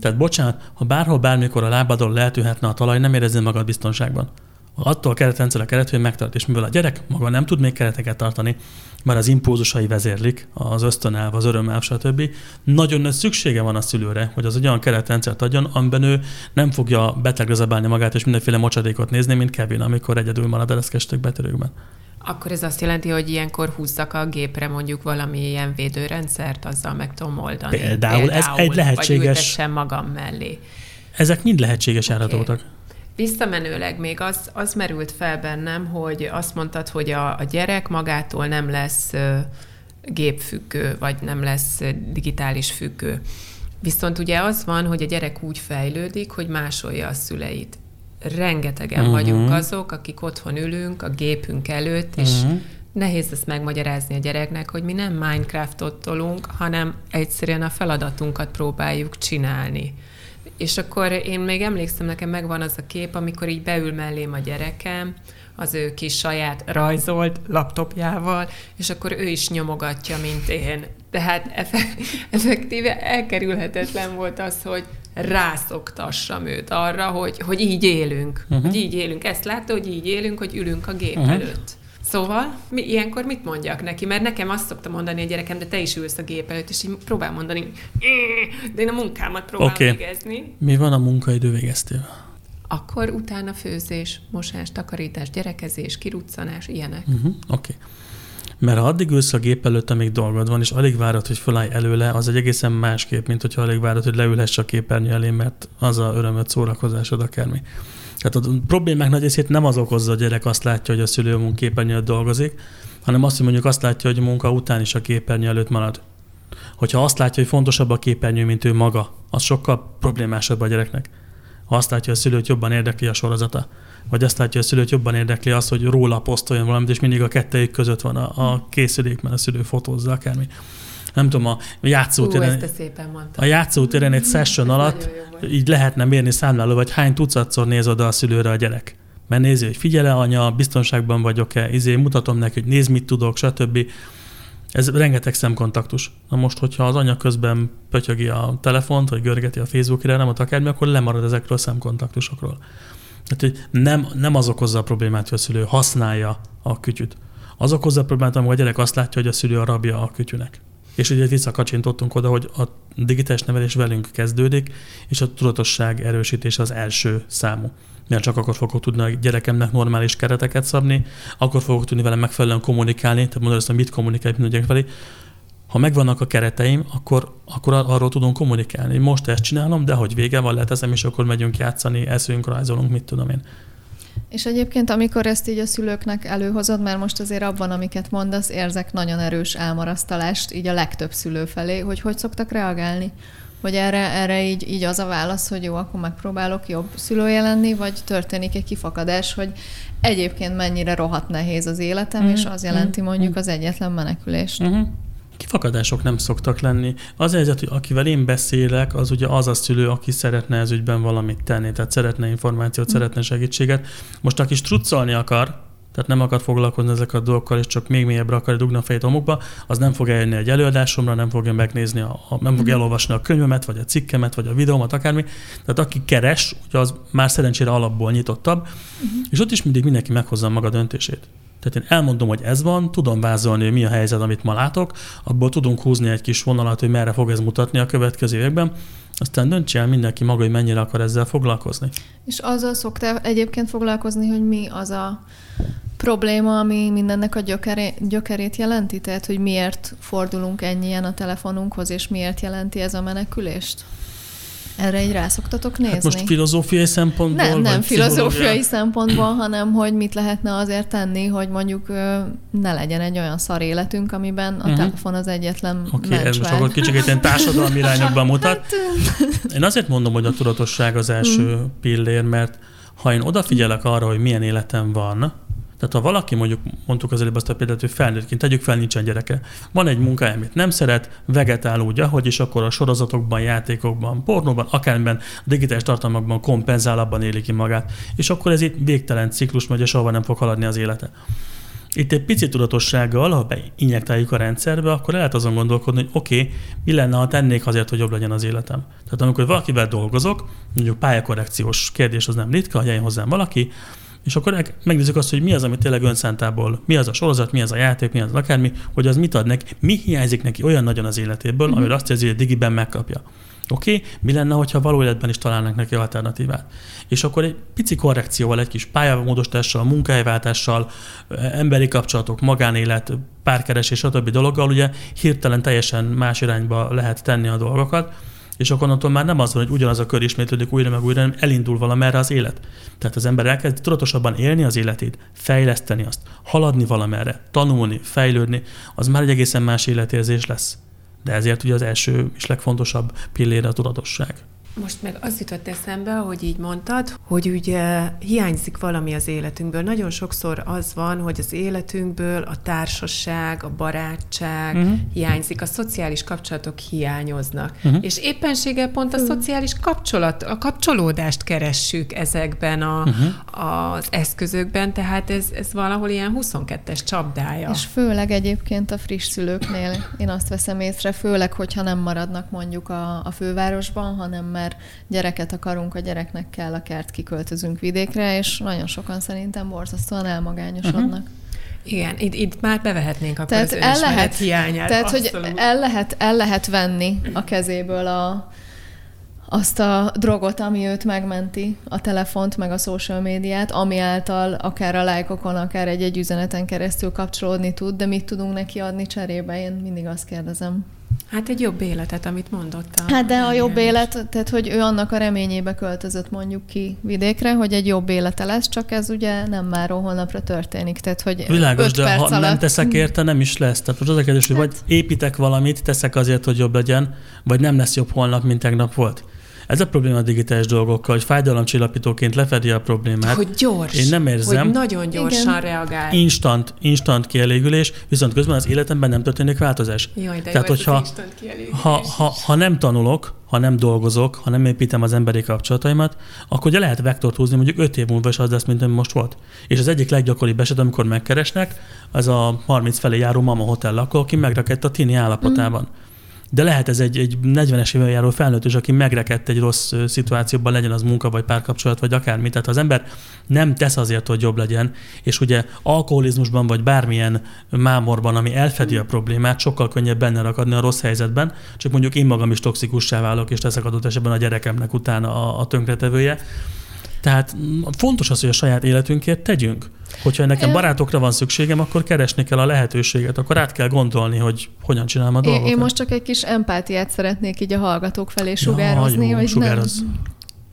Tehát bocsánat, ha bárhol bármikor a lábadon lehetőhetne a talaj, nem éreznél magad biztonságban. Attól a keretrendszer a keret, hogy megtart, és mivel a gyerek maga nem tud még kereteket tartani, mert az impulzusai vezérlik, az ösztönelv, az örömelv, stb. Nagyon nagy szüksége van a szülőre, hogy az olyan keretrendszert adjon, amiben ő nem fogja betegre magát, és mindenféle mocsadékot nézni, mint Kevin, amikor egyedül marad ereszkestek betörőkben. Akkor ez azt jelenti, hogy ilyenkor húzzak a gépre mondjuk valami ilyen védőrendszert, azzal meg tudom oldani. Például, Például ez egy lehetséges... Vagy magam mellé. Ezek mind lehetséges okay. áradótak. Visszamenőleg még az, az merült fel bennem, hogy azt mondtad, hogy a, a gyerek magától nem lesz gépfüggő, vagy nem lesz digitális függő. Viszont ugye az van, hogy a gyerek úgy fejlődik, hogy másolja a szüleit rengetegen uh-huh. vagyunk azok, akik otthon ülünk a gépünk előtt, és uh-huh. nehéz ezt megmagyarázni a gyereknek, hogy mi nem Minecraftot tolunk, hanem egyszerűen a feladatunkat próbáljuk csinálni. És akkor én még emlékszem, nekem megvan az a kép, amikor így beül mellém a gyerekem, az ő kis saját rajzolt laptopjával, és akkor ő is nyomogatja, mint én. Tehát effektíve elkerülhetetlen volt az, hogy rászoktassam őt arra, hogy, hogy így élünk. Uh-huh. Hogy így élünk. Ezt látta, hogy így élünk, hogy ülünk a gép uh-huh. előtt. Szóval mi, ilyenkor mit mondjak neki? Mert nekem azt szokta mondani a gyerekem, de te is ülsz a gép előtt, és így próbál mondani, de én a munkámat próbálom okay. végezni. Mi van a munkaidő végeztével? Akkor utána főzés, mosás, takarítás, gyerekezés, kiruccanás, ilyenek. Uh-huh. Oké. Okay. Mert ha addig ülsz a gép előtt, amíg dolgod van, és alig várod, hogy fölállj előle, az egy egészen más kép, mint hogyha alig várod, hogy leülhess a képernyő elé, mert az a örömöt, szórakozásod akármi. Tehát a problémák nagy részét nem az okozza, a gyerek azt látja, hogy a szülő a képernyő dolgozik, hanem azt, hogy mondjuk azt látja, hogy munka után is a képernyő előtt marad. Hogyha azt látja, hogy fontosabb a képernyő, mint ő maga, az sokkal problémásabb a gyereknek. Ha azt látja, hogy a szülőt jobban érdekli a sorozata, vagy azt látja, hogy a szülőt jobban érdekli az, hogy róla posztoljon valamit, és mindig a kettőjük között van a, a készülék, mert a szülő fotózza akármi nem tudom, a játszótéren, a játszótéren egy session alatt így lehetne mérni számláló, vagy hány tucatszor néz oda a szülőre a gyerek. Mert nézi, hogy figyele anya, biztonságban vagyok-e, izé, mutatom neki, hogy néz, mit tudok, stb. Ez rengeteg szemkontaktus. Na most, hogyha az anya közben pötyögi a telefont, vagy görgeti a Facebook nem akármi, akkor lemarad ezekről a szemkontaktusokról. Tehát, hogy nem, nem az okozza a problémát, hogy a szülő használja a kütyüt. Az okozza a problémát, amikor a gyerek azt látja, hogy a szülő a rabja a kütyünek. És ugye visszakacsintottunk oda, hogy a digitális nevelés velünk kezdődik, és a tudatosság erősítés az első számú. Mert csak akkor fogok tudni a gyerekemnek normális kereteket szabni, akkor fogok tudni vele megfelelően kommunikálni, tehát mondod azt, hogy mit kommunikálni minden felé. Ha megvannak a kereteim, akkor, akkor arról tudunk kommunikálni. Most ezt csinálom, de hogy vége van, leteszem, és akkor megyünk játszani, eszünk, rajzolunk, mit tudom én. És egyébként, amikor ezt így a szülőknek előhozod, mert most azért abban, amiket mondasz, érzek nagyon erős elmarasztalást így a legtöbb szülő felé, hogy hogy szoktak reagálni? Hogy erre, erre így, így az a válasz, hogy jó, akkor megpróbálok jobb szülője lenni, vagy történik egy kifakadás, hogy egyébként mennyire rohadt nehéz az életem, mm-hmm. és az jelenti mondjuk mm-hmm. az egyetlen menekülést. Mm-hmm. Kifakadások nem szoktak lenni. Az helyzet, hogy akivel én beszélek, az ugye az a szülő, aki szeretne ez ügyben valamit tenni, tehát szeretne információt, mm. szeretne segítséget. Most aki struccolni akar, tehát nem akar foglalkozni ezek a dolgokkal, és csak még mélyebbre akar dugni a fejét homokba, az nem fog eljönni egy előadásomra, nem fogja megnézni, a, a, nem fog mm. elolvasni a könyvemet, vagy a cikkemet, vagy a videómat, akármi. Tehát aki keres, ugye az már szerencsére alapból nyitottabb, uh-huh. és ott is mindig mindenki meghozza maga döntését. Tehát én elmondom, hogy ez van, tudom vázolni, hogy mi a helyzet, amit ma látok, abból tudunk húzni egy kis vonalat, hogy merre fog ez mutatni a következő években, aztán döntse el mindenki maga, hogy mennyire akar ezzel foglalkozni. És azzal szoktál egyébként foglalkozni, hogy mi az a probléma, ami mindennek a gyökeré, gyökerét jelenti? Tehát, hogy miért fordulunk ennyien a telefonunkhoz, és miért jelenti ez a menekülést? Erre egy rá szoktatok nézni? Hát most filozófiai szempontból? Nem, nem filozófiai szempontból, hanem hogy mit lehetne azért tenni, hogy mondjuk ne legyen egy olyan szar életünk, amiben a uh-huh. telefon az egyetlen Oké, okay, ez most akkor kicsit ilyen társadalmi irányokban mutat. Hát, Én azért mondom, hogy a tudatosság az első uh-huh. pillér, mert ha én odafigyelek arra, hogy milyen életem van, tehát ha valaki mondjuk, mondtuk az előbb azt a példát, hogy felnőttként, tegyük fel, nincsen gyereke. Van egy munkája, amit nem szeret, vegetál úgy, ahogy, és akkor a sorozatokban, játékokban, pornóban, akármiben, a digitális tartalmakban kompenzál, abban éli ki magát. És akkor ez itt végtelen ciklus megy, és soha nem fog haladni az élete. Itt egy pici tudatossággal, ha beinjektáljuk a rendszerbe, akkor lehet azon gondolkodni, hogy oké, okay, mi lenne, ha tennék azért, hogy jobb legyen az életem. Tehát amikor valakivel dolgozok, mondjuk pályakorrekciós kérdés az nem ritka, hogy jön hozzám valaki, és akkor megnézzük azt, hogy mi az, ami tényleg önszántából, mi az a sorozat, mi az a játék, mi az akármi, hogy az mit ad neki, mi hiányzik neki olyan nagyon az életéből, mm-hmm. amire azt érzi, hogy digiben megkapja. Oké, okay? mi lenne, hogyha való életben is találnak neki alternatívát? És akkor egy pici korrekcióval, egy kis pályamódosítással, munkahelyváltással, emberi kapcsolatok, magánélet, párkeresés, stb. dologgal ugye hirtelen teljesen más irányba lehet tenni a dolgokat, és akkor onnantól már nem az van, hogy ugyanaz a kör ismétlődik újra meg újra, hanem elindul valamerre az élet. Tehát az ember elkezd tudatosabban élni az életét, fejleszteni azt, haladni valamerre, tanulni, fejlődni, az már egy egészen más életérzés lesz. De ezért ugye az első és legfontosabb pillére a tudatosság. Most meg az jutott eszembe, hogy így mondtad, hogy ugye hiányzik valami az életünkből. Nagyon sokszor az van, hogy az életünkből a társaság, a barátság uh-huh. hiányzik, a szociális kapcsolatok hiányoznak. Uh-huh. És éppenséggel pont a uh-huh. szociális kapcsolat, a kapcsolódást keressük ezekben a, uh-huh. az eszközökben, tehát ez, ez valahol ilyen 22-es csapdája. És főleg egyébként a friss szülőknél én azt veszem észre, főleg, hogyha nem maradnak mondjuk a, a fővárosban, hanem mert gyereket akarunk, a gyereknek kell a kert, kiköltözünk vidékre, és nagyon sokan szerintem borzasztóan elmagányosodnak. Uh-huh. Igen, itt, itt már bevehetnénk akkor tehát az el lehet, hiányát. Tehát, hogy el lehet, el lehet venni a kezéből a, azt a drogot, ami őt megmenti, a telefont, meg a social médiát, ami által akár a lájkokon, akár egy-egy üzeneten keresztül kapcsolódni tud, de mit tudunk neki adni cserébe? Én mindig azt kérdezem. Hát egy jobb életet, amit mondott. hát de a jobb élet, tehát hogy ő annak a reményébe költözött mondjuk ki vidékre, hogy egy jobb élete lesz, csak ez ugye nem már holnapra történik. Tehát, hogy Világos, de ha alatt... nem teszek érte, nem is lesz. Tehát most az a kérdés, hogy hát... vagy építek valamit, teszek azért, hogy jobb legyen, vagy nem lesz jobb holnap, mint tegnap volt. Ez a probléma a digitális dolgokkal, hogy fájdalomcsillapítóként lefedi a problémát. Hogy gyors. Én nem érzem. Hogy nagyon gyorsan Igen. reagál. Instant, instant kielégülés, viszont közben az életemben nem történik változás. Jaj, de Tehát, jó hogyha, ha, ha, ha nem tanulok, ha nem dolgozok, ha nem építem az emberi kapcsolataimat, akkor ugye lehet vektort húzni, mondjuk 5 év múlva is az lesz, mint ami most volt. És az egyik leggyakoribb eset, amikor megkeresnek, az a 30 felé járó mama hotel lakó, aki megrekedt a tini állapotában. Mm de lehet ez egy, egy 40-es éven járó felnőtt is, aki megrekedt egy rossz szituációban, legyen az munka, vagy párkapcsolat, vagy akármi. Tehát az ember nem tesz azért, hogy jobb legyen, és ugye alkoholizmusban, vagy bármilyen mámorban, ami elfedi a problémát, sokkal könnyebb benne rakadni a rossz helyzetben, csak mondjuk én magam is toxikussá válok, és teszek adott esetben a gyerekemnek utána a, a tönkretevője. Tehát fontos az, hogy a saját életünkért tegyünk. Hogyha nekem barátokra van szükségem, akkor keresni kell a lehetőséget, akkor át kell gondolni, hogy hogyan csinálom a dolgokat. Én most csak egy kis empátiát szeretnék így a hallgatók felé sugározni, ja, jó, hogy sugároz. nem,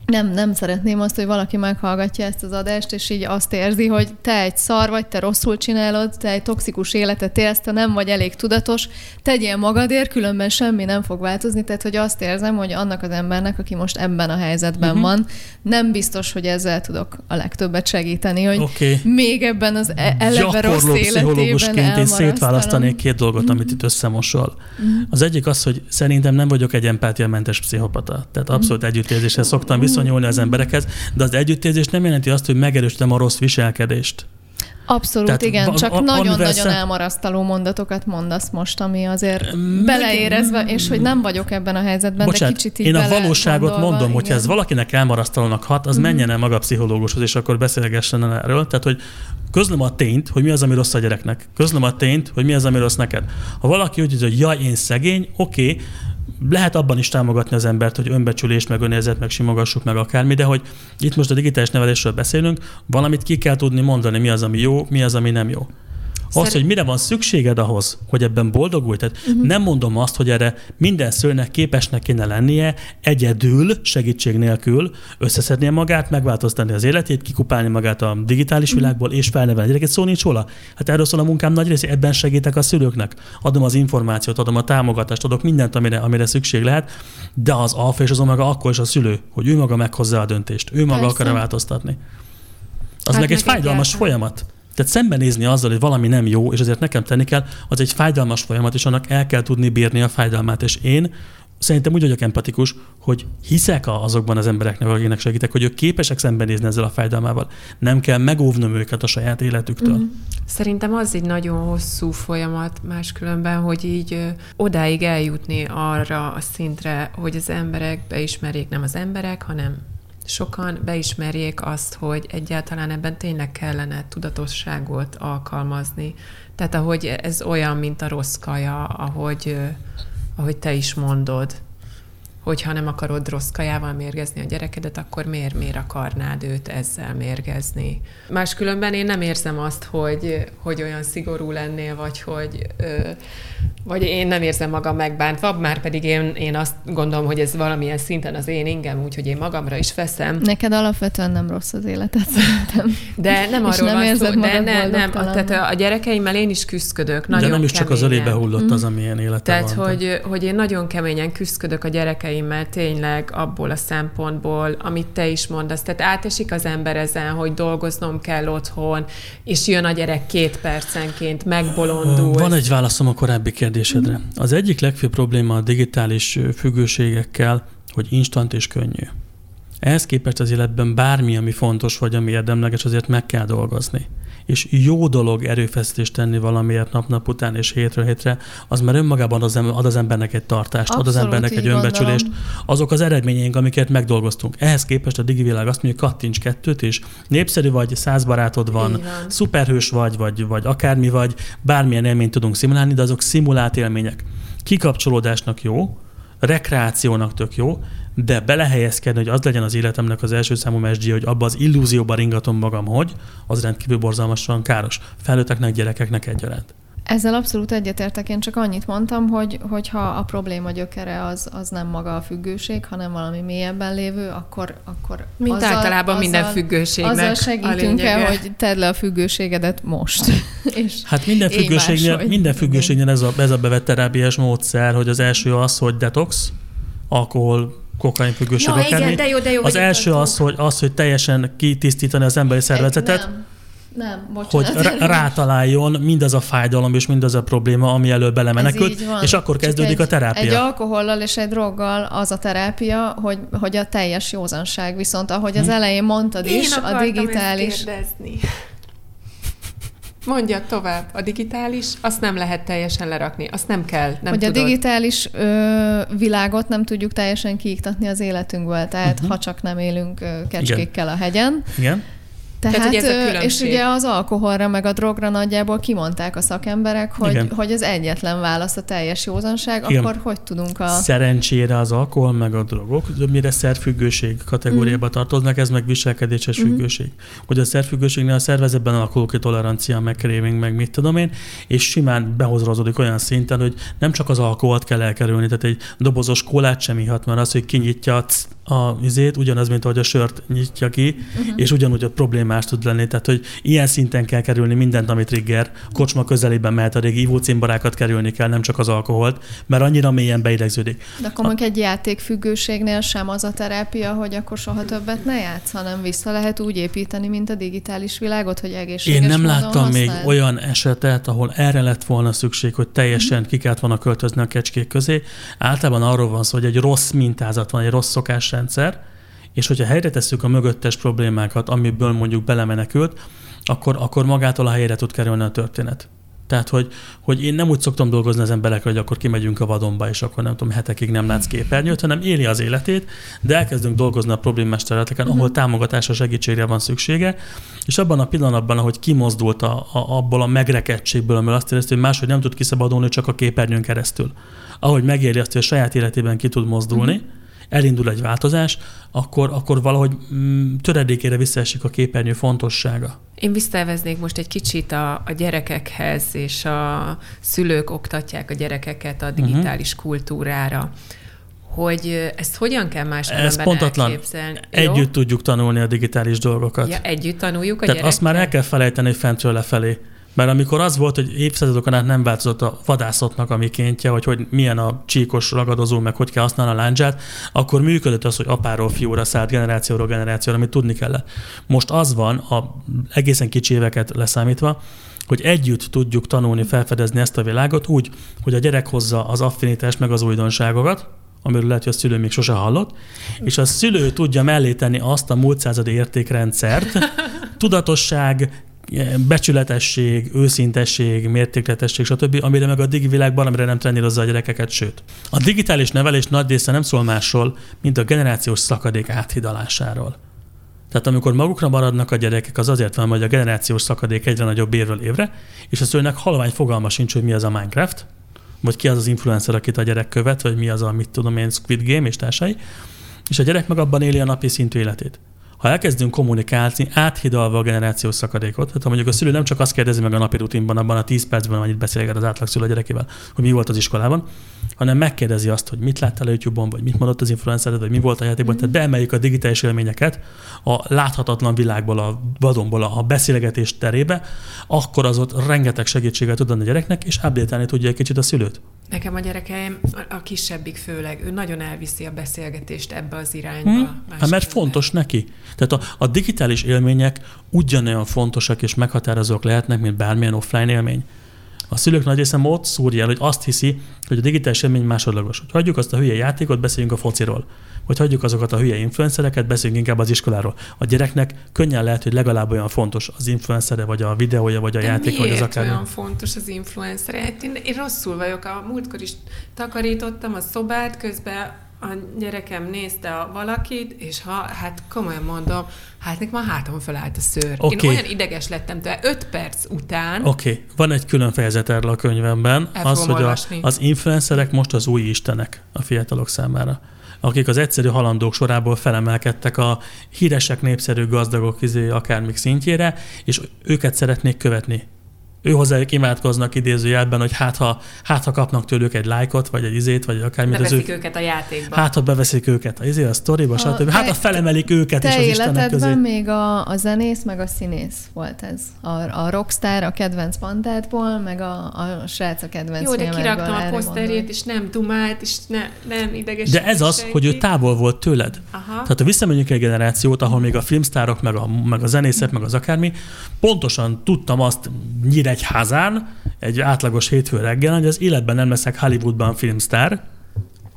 nem, nem szeretném azt, hogy valaki meghallgatja ezt az adást, és így azt érzi, hogy te egy szar vagy, te rosszul csinálod, te egy toxikus életet élsz, te nem vagy elég tudatos, tegyél magadért, különben semmi nem fog változni. Tehát, hogy azt érzem, hogy annak az embernek, aki most ebben a helyzetben uh-huh. van, nem biztos, hogy ezzel tudok a legtöbbet segíteni, hogy okay. még ebben az e- eleve rossz életében én szétválasztanék két dolgot, uh-huh. amit itt összemosol. Uh-huh. Az egyik az, hogy szerintem nem vagyok egy empátiamentes pszichopata. Tehát abszolút uh-huh. együttérzéssel szoktam uh-huh viszonyulni az emberekhez, de az együttérzés nem jelenti azt, hogy megerősítem a rossz viselkedést. Abszolút, Tehát igen, csak nagyon-nagyon szem... elmarasztaló mondatokat mondasz most, ami azért Meg... beleérezve, és hogy nem vagyok ebben a helyzetben, Bocsánat, de kicsit így Én a valóságot mondom, hogy ez valakinek elmarasztalónak hat, az mm. menjen el maga a pszichológushoz, és akkor beszélgessen erről. Tehát, hogy közlöm a tényt, hogy mi az, ami rossz a gyereknek. Közlöm a tényt, hogy mi az, ami rossz neked. Ha valaki úgy hogy jaj, én szegény, oké, okay, lehet abban is támogatni az embert, hogy önbecsülés, meg önérzet, meg simogassuk meg akármi, de hogy itt most a digitális nevelésről beszélünk, valamit ki kell tudni mondani, mi az, ami jó, mi az, ami nem jó. Az, hogy mire van szükséged ahhoz, hogy ebben boldogulj. Tehát uh-huh. nem mondom azt, hogy erre minden szülőnek képesnek kéne lennie egyedül, segítség nélkül összeszednie magát, megváltoztatni az életét, kikupálni magát a digitális uh-huh. világból, és felnevelni gyereket. Szó nincs róla. Hát erről szól a munkám nagy része, ebben segítek a szülőknek. Adom az információt, adom a támogatást, adok mindent, amire, amire szükség lehet, de az alfa és az omega akkor is a szülő, hogy ő maga meghozza a döntést, ő maga Persze. akar változtatni. Az hát meg egy fájdalmas folyamat. Tehát szembenézni azzal, hogy valami nem jó, és azért nekem tenni kell, az egy fájdalmas folyamat, és annak el kell tudni bírni a fájdalmát. És én szerintem úgy vagyok empatikus, hogy hiszek azokban az embereknek, akiknek segítek, hogy ők képesek szembenézni ezzel a fájdalmával. Nem kell megóvnom őket a saját életüktől. Mm. Szerintem az egy nagyon hosszú folyamat máskülönben, hogy így odáig eljutni arra a szintre, hogy az emberek beismerjék nem az emberek, hanem sokan beismerjék azt, hogy egyáltalán ebben tényleg kellene tudatosságot alkalmazni. Tehát ahogy ez olyan, mint a rossz kaja, ahogy, ahogy te is mondod, hogyha nem akarod rossz kajával mérgezni a gyerekedet, akkor miért, miért akarnád őt ezzel mérgezni? Máskülönben én nem érzem azt, hogy, hogy olyan szigorú lennél, vagy hogy, Vagy én nem érzem magam megbántva, már pedig én, én azt gondolom, hogy ez valamilyen szinten az én ingem, úgyhogy én magamra is feszem. Neked alapvetően nem rossz az életed, szerintem. De nem arról nem van szó, de ne, nem, tehát a gyerekeimmel én is küzdködök. Nagyon de nem is csak az ölébe hullott az, amilyen élete tehát, van. hogy, hogy én nagyon keményen küzdködök a gyerekeimmel tényleg abból a szempontból, amit te is mondasz. Tehát átesik az ember ezen, hogy dolgoznom kell otthon, és jön a gyerek két percenként, megbolondul. Van egy válaszom a korábbi kérdésedre. Az egyik legfőbb probléma a digitális függőségekkel, hogy instant és könnyű. Ehhez képest az életben bármi, ami fontos vagy ami érdemleges, azért meg kell dolgozni és jó dolog erőfeszítést tenni valamiért nap-nap után és hétről hétre, az már önmagában az, ad az embernek egy tartást, Abszolút, ad az embernek egy önbecsülést. Gondolom. Azok az eredményeink, amiket megdolgoztunk. Ehhez képest a digivilág azt mondja, kattints kettőt, és népszerű vagy, száz barátod van, van, szuperhős vagy, vagy, vagy akármi vagy, bármilyen élményt tudunk szimulálni, de azok szimulált élmények. Kikapcsolódásnak jó, rekreációnak tök jó, de belehelyezkedni, hogy az legyen az életemnek az első számú mesdji, hogy abba az illúzióba ringatom magam, hogy az rendkívül borzalmasan káros. Felnőtteknek, gyerekeknek egyaránt. Ezzel abszolút egyetértek, én csak annyit mondtam, hogy hogyha a probléma gyökere az, az nem maga a függőség, hanem valami mélyebben lévő, akkor, akkor Mint azzal, általában azzal, minden függőségnek Azzal segítünk el, hogy tedd le a függőségedet most. és hát minden függőségnél, minden függőségnél ez a, ez a bevett terápiás módszer, hogy az első az, hogy detox, alkohol, kokainfüggőség ja, igen, de jó, de jó, Az első az hogy, az, hogy teljesen kitisztítani az emberi szervezetet. Nem. Nem, bocsánat. Hogy rátaláljon mindaz a fájdalom és mindaz a probléma, ami elől belemenekült, és akkor kezdődik egy, a terápia. Egy alkohollal és egy droggal az a terápia, hogy, hogy a teljes józanság. Viszont ahogy az hm. elején mondtad Én is, a digitális... Ezt Mondja tovább. A digitális, azt nem lehet teljesen lerakni, azt nem kell, nem Hogy tudod. a digitális ö, világot nem tudjuk teljesen kiiktatni az életünkből, tehát uh-huh. ha csak nem élünk ö, kecskékkel Igen. a hegyen. Igen. Tehát, Tehát hogy ez a és ugye az alkoholra meg a drogra nagyjából kimondták a szakemberek, hogy, hogy az egyetlen válasz a teljes józanság, Igen. akkor hogy tudunk a... Szerencsére az alkohol meg a drogok mire szerfüggőség kategóriába mm. tartoznak, ez meg viselkedéses mm. függőség. Hogy a szerfüggőségnél a szervezetben alakul ki tolerancia, meg craving, meg mit tudom én, és simán behozrózódik olyan szinten, hogy nem csak az alkoholt kell elkerülni, tehát egy dobozos kólát sem ihat, mert az, hogy kinyitja a vizét, ugyanaz, mint ahogy a sört nyitja ki, uh-huh. és ugyanúgy a problémás tud lenni. Tehát, hogy ilyen szinten kell kerülni mindent, amit trigger. Kocsma közelében mehet a régi ivócimbarákat kerülni kell, nem csak az alkoholt, mert annyira mélyen beidegződik. De akkor a... egy játékfüggőségnél sem az a terápia, hogy akkor soha többet ne játsz, hanem vissza lehet úgy építeni, mint a digitális világot, hogy egészséges Én nem láttam használd. még olyan esetet, ahol erre lett volna szükség, hogy teljesen uh-huh. ki kellett volna költözni a kecskék közé. Általában arról van szó, hogy egy rossz mintázat van, egy rossz szokás rendszer, és hogyha helyre tesszük a mögöttes problémákat, amiből mondjuk belemenekült, akkor, akkor magától a helyre tud kerülni a történet. Tehát, hogy, hogy én nem úgy szoktam dolgozni az emberekkel, hogy akkor kimegyünk a vadonba, és akkor nem tudom, hetekig nem látsz képernyőt, hanem éli az életét, de elkezdünk dolgozni a problémás területeken, uh-huh. ahol támogatásra, segítségre van szüksége, és abban a pillanatban, ahogy kimozdult a, a, abból a megrekedtségből, amivel azt érezte, hogy máshogy nem tud kiszabadulni csak a képernyőn keresztül. Ahogy megéri azt, hogy a saját életében ki tud mozdulni, uh-huh elindul egy változás, akkor, akkor valahogy mm, töredékére visszaesik a képernyő fontossága. Én visszaveznék most egy kicsit a, a gyerekekhez, és a szülők oktatják a gyerekeket a digitális uh-huh. kultúrára hogy ezt hogyan kell máskülönben Ez pontatlan. elképzelni. Együtt Jó? tudjuk tanulni a digitális dolgokat. Ja, együtt tanuljuk a Tehát gyerekkel? azt már el kell felejteni fentről lefelé. Mert amikor az volt, hogy évszázadokon át nem változott a vadászatnak a mikéntje, hogy, hogy milyen a csíkos ragadozó, meg hogy kell használni a láncsát, akkor működött az, hogy apáról fiúra szállt generációról generációra, amit tudni kellett. Most az van, a egészen kicsi éveket leszámítva, hogy együtt tudjuk tanulni, felfedezni ezt a világot úgy, hogy a gyerek hozza az affinitást meg az újdonságokat, amiről lehet, hogy a szülő még sose hallott, és a szülő tudja mellé tenni azt a múlt századi értékrendszert, tudatosság, becsületesség, őszintesség, mértékletesség, stb., amire meg a digi világban, amire nem trenírozza a gyerekeket, sőt. A digitális nevelés nagy része nem szól másról, mint a generációs szakadék áthidalásáról. Tehát amikor magukra maradnak a gyerekek, az azért van, hogy a generációs szakadék egyre nagyobb évről évre, és a szülőnek halvány fogalma sincs, hogy mi az a Minecraft, vagy ki az az influencer, akit a gyerek követ, vagy mi az a, mit tudom én, Squid Game és társai, és a gyerek meg abban éli a napi szintű életét. Ha elkezdünk kommunikálni, áthidalva a generációs szakadékot, tehát ha mondjuk a szülő nem csak azt kérdezi meg a napi rutinban, abban a 10 percben, amit beszélget az átlag szülő a gyerekével, hogy mi volt az iskolában, hanem megkérdezi azt, hogy mit láttál a YouTube-on, vagy mit mondott az influencer, vagy mi volt a játékban. Mm. Tehát beemeljük a digitális élményeket a láthatatlan világból, a vadonból, a beszélgetés terébe, akkor az ott rengeteg segítséget tud adni a gyereknek, és update tudja egy kicsit a szülőt. Nekem a gyerekeim, a kisebbik főleg, ő nagyon elviszi a beszélgetést ebbe az irányba. Hmm. Hát mert fontos neki. Tehát a, a digitális élmények ugyanolyan fontosak és meghatározók lehetnek, mint bármilyen offline élmény. A szülők nagy része ott szúrja el, hogy azt hiszi, hogy a digitális élmény másodlagos. Hogy hagyjuk azt a hülye játékot, beszéljünk a fociról. Hogy hagyjuk azokat a hülye influencereket, beszéljünk inkább az iskoláról. A gyereknek könnyen lehet, hogy legalább olyan fontos az influencere, vagy a videója, vagy a De játék, vagy az akár. olyan fontos az influencer? Hát én, én rosszul vagyok. A múltkor is takarítottam a szobát, közben a gyerekem nézte a valakit, és ha, hát komolyan mondom, hát nekem a hátam felállt a szőr. Okay. Én olyan ideges lettem tőle, öt perc után. Oké, okay. van egy külön fejezet erről a könyvemben, az, hogy a, az influencerek most az új istenek a fiatalok számára akik az egyszerű halandók sorából felemelkedtek a híresek, népszerű gazdagok izé, akármik szintjére, és őket szeretnék követni ő hozzájuk imádkoznak idézőjelben, hogy hát ha, hát ha kapnak tőlük egy lájkot, vagy egy izét, vagy akármit. Beveszik az őket a játékba. Hát ha beveszik őket a izé, a sztoriba, a, stb. Hát ha felemelik őket te is az Istenek közé. még a, a zenész, meg a színész volt ez. A, a rockstar a kedvenc bandádból, meg a, a srác a kedvenc Jó, de kiraktam a poszterét, és nem dumált, és ne, nem ideges. De ez az, senki. hogy ő távol volt tőled. Aha. Tehát ha visszamegyünk egy generációt, ahol még a filmsztárok, meg a, meg a zenészek, meg az akármi, pontosan tudtam azt nyire egy házán, egy átlagos hétfő reggel, hogy az életben nem leszek Hollywoodban filmsztár,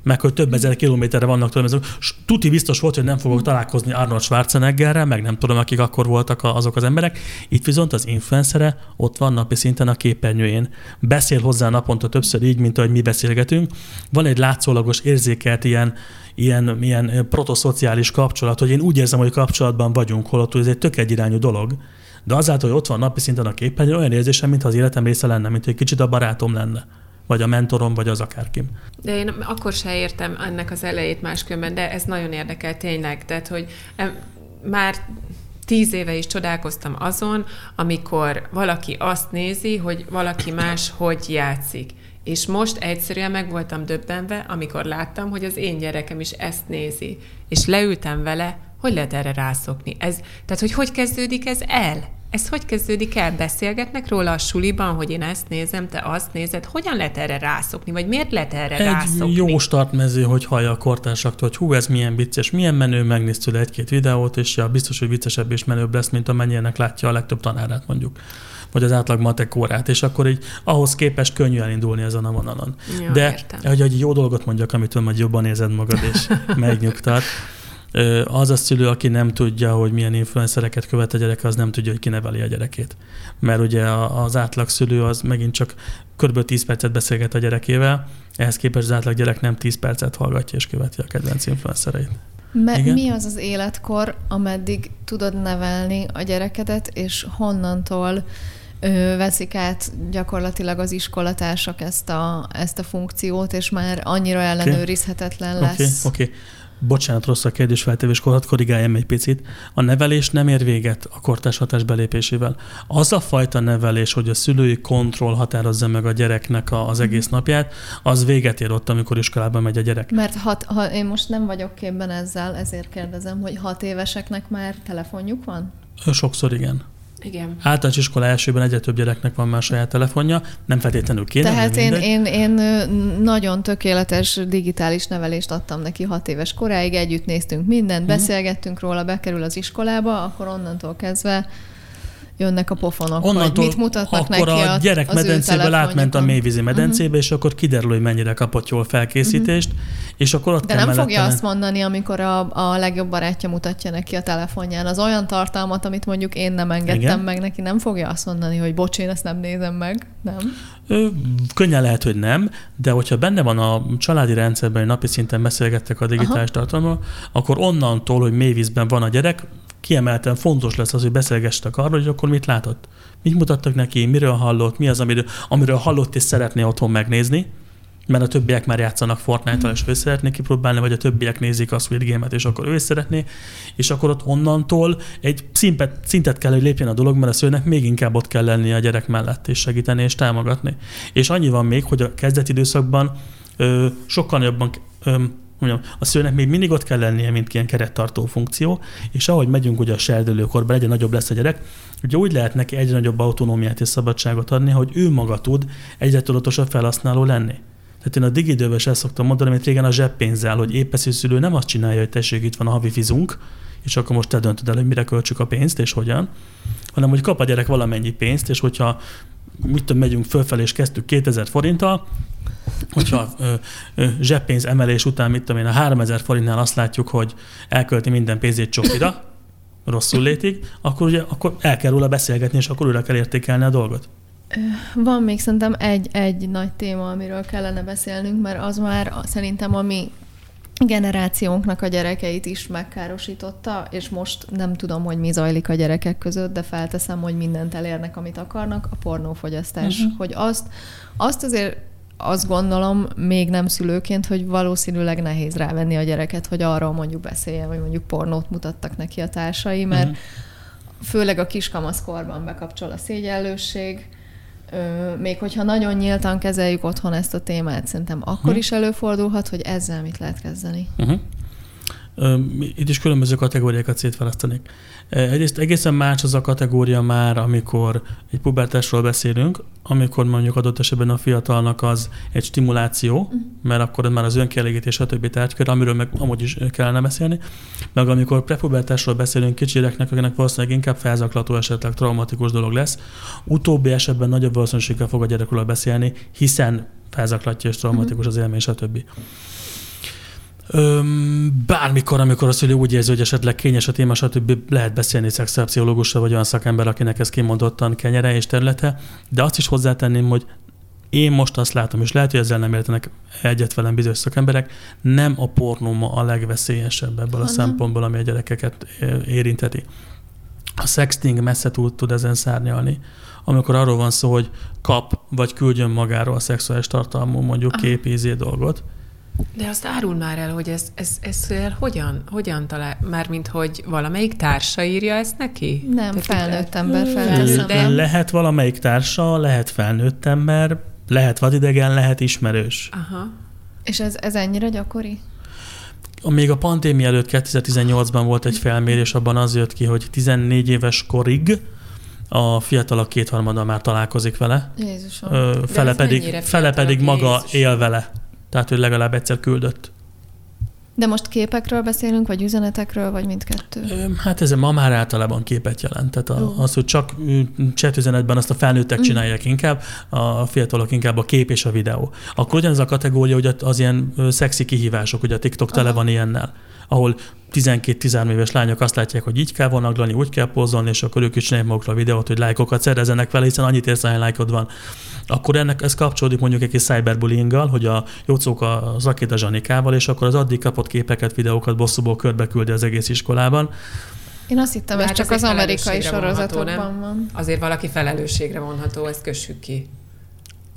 meg hogy több ezer kilométerre vannak tőlem. Tuti biztos volt, hogy nem fogok találkozni Arnold Schwarzeneggerrel, meg nem tudom, akik akkor voltak azok az emberek. Itt viszont az influencere ott van napi szinten a képernyőjén. Beszél hozzá naponta többször így, mint ahogy mi beszélgetünk. Van egy látszólagos érzékelt ilyen, ilyen, ilyen protoszociális kapcsolat, hogy én úgy érzem, hogy kapcsolatban vagyunk, holott ez egy tök egyirányú dolog. De azáltal, hogy ott van napi szinten a képen, olyan érzésem, mintha az életem része lenne, mint hogy kicsit a barátom lenne vagy a mentorom, vagy az akárkim. De én akkor se értem ennek az elejét máskülönben, de ez nagyon érdekel tényleg. Tehát, hogy már tíz éve is csodálkoztam azon, amikor valaki azt nézi, hogy valaki más hogy játszik. És most egyszerűen meg voltam döbbenve, amikor láttam, hogy az én gyerekem is ezt nézi. És leültem vele, hogy lehet erre rászokni? Ez, tehát, hogy hogy kezdődik ez el? Ez hogy kezdődik el? Beszélgetnek róla a suliban, hogy én ezt nézem, te azt nézed. Hogyan lehet erre rászokni? Vagy miért lehet erre egy rászokni? jó startmező, hogy hallja a kortársaktól, hogy hú, ez milyen vicces, milyen menő, megnéz tőle egy-két videót, és ja, biztos, hogy viccesebb és menőbb lesz, mint amennyinek látja a legtöbb tanárát mondjuk vagy az átlag matek órát, és akkor így ahhoz képest könnyű elindulni ezen a vonalon. Jó, De, hogy egy jó dolgot mondjak, amitől majd jobban érzed magad, és megnyugtat az a szülő, aki nem tudja, hogy milyen influencereket követ a gyereke, az nem tudja, hogy kineveli a gyerekét. Mert ugye az átlag szülő az megint csak kb. 10 percet beszélget a gyerekével, ehhez képest az átlag gyerek nem 10 percet hallgatja és követi a kedvenc influencereit. Me- mi az az életkor, ameddig tudod nevelni a gyerekedet, és honnantól ö, veszik át gyakorlatilag az iskolatársak ezt a, ezt a funkciót, és már annyira ellenőrizhetetlen okay. lesz. Oké, okay. okay bocsánat, rossz a kérdésfeltevéskor, hadd korrigáljam egy picit, a nevelés nem ér véget a kortás hatás belépésével. Az a fajta nevelés, hogy a szülői kontroll határozza meg a gyereknek az mhm. egész napját, az véget ér ott, amikor iskolába megy a gyerek. Mert hat, ha én most nem vagyok képben ezzel, ezért kérdezem, hogy hat éveseknek már telefonjuk van? Sokszor igen. Igen. Általános iskola elsőben egyre több gyereknek van már saját telefonja, nem feltétlenül kéne. Tehát én, én, én nagyon tökéletes digitális nevelést adtam neki hat éves koráig, együtt néztünk mindent, uh-huh. beszélgettünk róla, bekerül az iskolába, akkor onnantól kezdve jönnek a pofonok, Onnantól mit mutatnak akkor neki a gyerek medencéből átment a mélyvízi medencébe, uh-huh. és akkor kiderül, hogy mennyire kapott jól felkészítést, uh-huh. és akkor ott De nem fogja azt mondani, amikor a, a legjobb barátja mutatja neki a telefonján az olyan tartalmat, amit mondjuk én nem engedtem Igen. meg neki, nem fogja azt mondani, hogy bocs, én ezt nem nézem meg, nem? Könnyen lehet, hogy nem, de hogyha benne van a családi rendszerben, hogy napi szinten beszélgettek a digitális tartalomról, akkor onnantól, hogy mélyvízben van a gyerek, kiemelten fontos lesz az, hogy beszélgestek arról, hogy akkor mit látott. Mit mutattak neki, miről hallott, mi az, amiről, amiről hallott és szeretné otthon megnézni, mert a többiek már játszanak Fortnite-tal, és ő szeretné kipróbálni, vagy a többiek nézik a Squid Game-et, és akkor ő is szeretné, és akkor ott onnantól egy szintet, szintet kell, hogy lépjen a dolog, mert a szőnek még inkább ott kell lennie a gyerek mellett, és segíteni, és támogatni. És annyi van még, hogy a kezdeti időszakban ö, sokkal jobban ö, mondjam, a szőnek még mindig ott kell lennie, mint ilyen kerettartó funkció, és ahogy megyünk ugye a serdülőkorba, egyre nagyobb lesz a gyerek, ugye úgy lehet neki egyre nagyobb autonómiát és szabadságot adni, hogy ő maga tud egyre tudatosabb felhasználó lenni. Tehát én a digidőben is el szoktam mondani, amit régen a zseppénzzel, hogy épeszű szülő nem azt csinálja, hogy tessék, itt van a havi fizunk, és akkor most te döntöd el, hogy mire költsük a pénzt, és hogyan, hanem hogy kap a gyerek valamennyi pénzt, és hogyha mit tudom, megyünk fölfelé, és kezdtük 2000 forinttal, hogyha ö, ö, zseppénz emelés után, mit tudom én, a 3000 forintnál azt látjuk, hogy elkölti minden pénzét csokira, rosszul létig, akkor ugye akkor el kell róla beszélgetni, és akkor újra kell értékelni a dolgot. Van még szerintem egy, egy nagy téma, amiről kellene beszélnünk, mert az már szerintem a mi generációnknak a gyerekeit is megkárosította, és most nem tudom, hogy mi zajlik a gyerekek között, de felteszem, hogy mindent elérnek, amit akarnak, a pornófogyasztás. Uh-huh. Hogy azt, azt azért azt gondolom, még nem szülőként, hogy valószínűleg nehéz rávenni a gyereket, hogy arról mondjuk beszéljen, vagy mondjuk pornót mutattak neki a társai, mert uh-huh. főleg a kiskamaszkorban bekapcsol a szégyellőség, még hogyha nagyon nyíltan kezeljük otthon ezt a témát, szerintem akkor uh-huh. is előfordulhat, hogy ezzel mit lehet kezdeni. Uh-huh. Itt is különböző kategóriákat szétválasztanék. Egyrészt egészen más az a kategória már, amikor egy pubertásról beszélünk, amikor mondjuk adott esetben a fiatalnak az egy stimuláció, uh-huh. mert akkor már az önkielégítés, stb. tárgykör, amiről meg amúgy is kellene beszélni, meg amikor prepubertásról beszélünk kicsi gyereknek, akinek valószínűleg inkább felzaklató, esetleg traumatikus dolog lesz, utóbbi esetben nagyobb valószínűséggel fog a gyerekről beszélni, hiszen felzaklatja és traumatikus uh-huh. az élmény, stb. Öm, bármikor, amikor a szülő úgy érzi, hogy esetleg kényes a téma, stb. lehet beszélni szexuálpszichológusra, vagy olyan szakember, akinek ez kimondottan kenyere és területe, de azt is hozzátenném, hogy én most azt látom, és lehet, hogy ezzel nem értenek egyet velem bizonyos szakemberek, nem a pornó ma a legveszélyesebb ebből a szempontból, ami a gyerekeket érinteti. A sexting messze túl tud ezen szárnyalni, amikor arról van szó, hogy kap, vagy küldjön magáról a szexuális tartalmú mondjuk képízé dolgot, de azt árul már el, hogy ez, ez, ez, ez hogyan, hogyan talál, mármint hogy valamelyik társa írja ezt neki? Nem, Te felnőtt ember felteszem. De... Lehet valamelyik társa, lehet felnőtt ember, lehet vadidegen, lehet ismerős. Aha. És ez, ez ennyire gyakori? Még a pandémia előtt 2018-ban volt egy felmérés, abban az jött ki, hogy 14 éves korig a fiatalok kétharmada már találkozik vele. Jézusom. Fele pedig, fele pedig maga Jézus. él vele. Tehát, hogy legalább egyszer küldött. De most képekről beszélünk, vagy üzenetekről, vagy mindkettő? Hát ez ma már általában képet jelent. Tehát uh. az, hogy csak chatüzenetben azt a felnőttek uh. csinálják inkább, a fiatalok inkább a kép és a videó. Akkor ugyanaz a kategória, hogy az ilyen szexi kihívások, hogy a TikTok uh. tele van ilyennel ahol 12-13 éves lányok azt látják, hogy így kell vonaglani, úgy kell pózolni, és akkor ők is csinálják magukra a videót, hogy lájkokat szerezenek vele, hiszen annyit érsz, hogy lájkod van. Akkor ennek ez kapcsolódik mondjuk egy kis cyberbullyinggal, hogy a jócók a Zakéta Zsanikával, és akkor az addig kapott képeket, videókat bosszúból körbe küldi az egész iskolában. Én azt hittem, ez csak az amerikai sorozatokban van. Azért valaki felelősségre vonható, ezt kössük ki.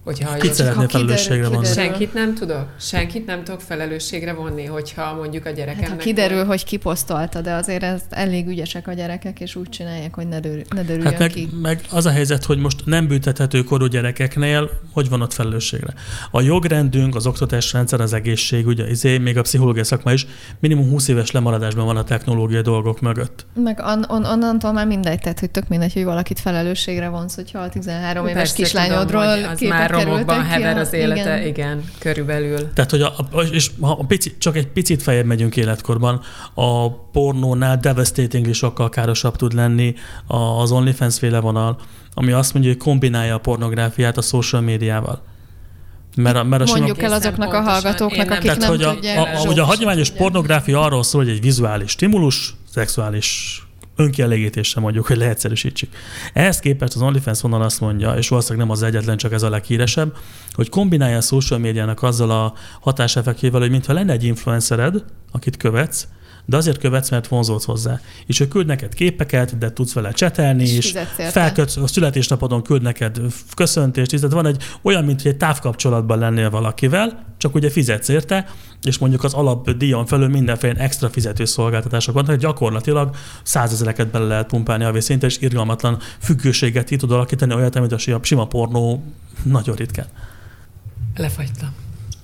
Hogyha Kit szeretné felelősségre vonni? Senkit nem tudok. Senkit nem tudok felelősségre vonni, hogyha mondjuk a gyerekemnek... Hát, ha kiderül, van. hogy kiposztolta, de azért ez elég ügyesek a gyerekek, és úgy csinálják, hogy ne, dör, ne dörüljön hát meg, ki. meg az a helyzet, hogy most nem büntethető korú gyerekeknél, hogy van ott felelősségre. A jogrendünk, az oktatásrendszer, az egészség, ugye izé, még a pszichológia szakma is minimum 20 éves lemaradásban van a technológiai dolgok mögött. Meg on, on, onnantól már mindegy, tehát hogy tök mindegy, hogy valakit felelősségre vonsz, hogyha a 13 éves kislányodról képet romokban hever az élete, igen. igen, körülbelül. Tehát, hogy a, és ha a pici, csak egy picit feljebb megyünk életkorban, a pornónál devastating is sokkal károsabb tud lenni az OnlyFans féle vonal, ami azt mondja, hogy kombinálja a pornográfiát a social médiával. Mert a, mert a Mondjuk el azoknak a hallgatóknak, akik tehát, nem hogy a, tudják. A, a, hogy a hagyományos pornográfia arról szól, hogy egy vizuális stimulus, szexuális önkielégítésre mondjuk, hogy leegyszerűsítsük. Ehhez képest az OnlyFans vonal azt mondja, és valószínűleg nem az egyetlen, csak ez a leghíresebb, hogy kombinálja a social médiának azzal a hatáseffektjével, hogy mintha lenne egy influencered, akit követsz, de azért követsz, mert vonzódsz hozzá. És ő küld neked képeket, de tudsz vele csetelni is, felkötsz, a születésnapodon küld neked köszöntést, tehát van egy olyan, mint hogy egy távkapcsolatban lennél valakivel, csak ugye fizetsz érte, és mondjuk az alapdíjon felül mindenféle extra fizető szolgáltatások vannak, gyakorlatilag százezereket bele lehet pumpálni a szinte, és irgalmatlan függőséget ki tud alakítani, olyat, amit a sima pornó nagyon ritkán. Lefagytam.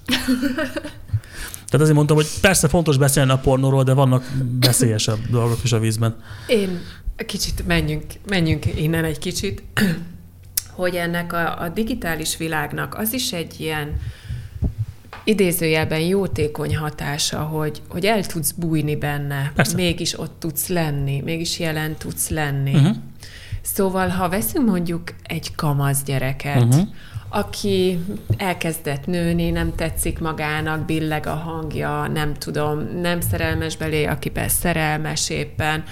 Tehát azért mondtam, hogy persze fontos beszélni a pornóról, de vannak veszélyesebb dolgok is a vízben. Én kicsit menjünk, menjünk innen egy kicsit, hogy ennek a, a digitális világnak az is egy ilyen idézőjelben jótékony hatása, hogy, hogy el tudsz bújni benne, Persze. mégis ott tudsz lenni, mégis jelen tudsz lenni. Uh-huh. Szóval, ha veszünk mondjuk egy kamasz gyereket, uh-huh aki elkezdett nőni, nem tetszik magának, billeg a hangja, nem tudom, nem szerelmes belé, akiben szerelmes éppen,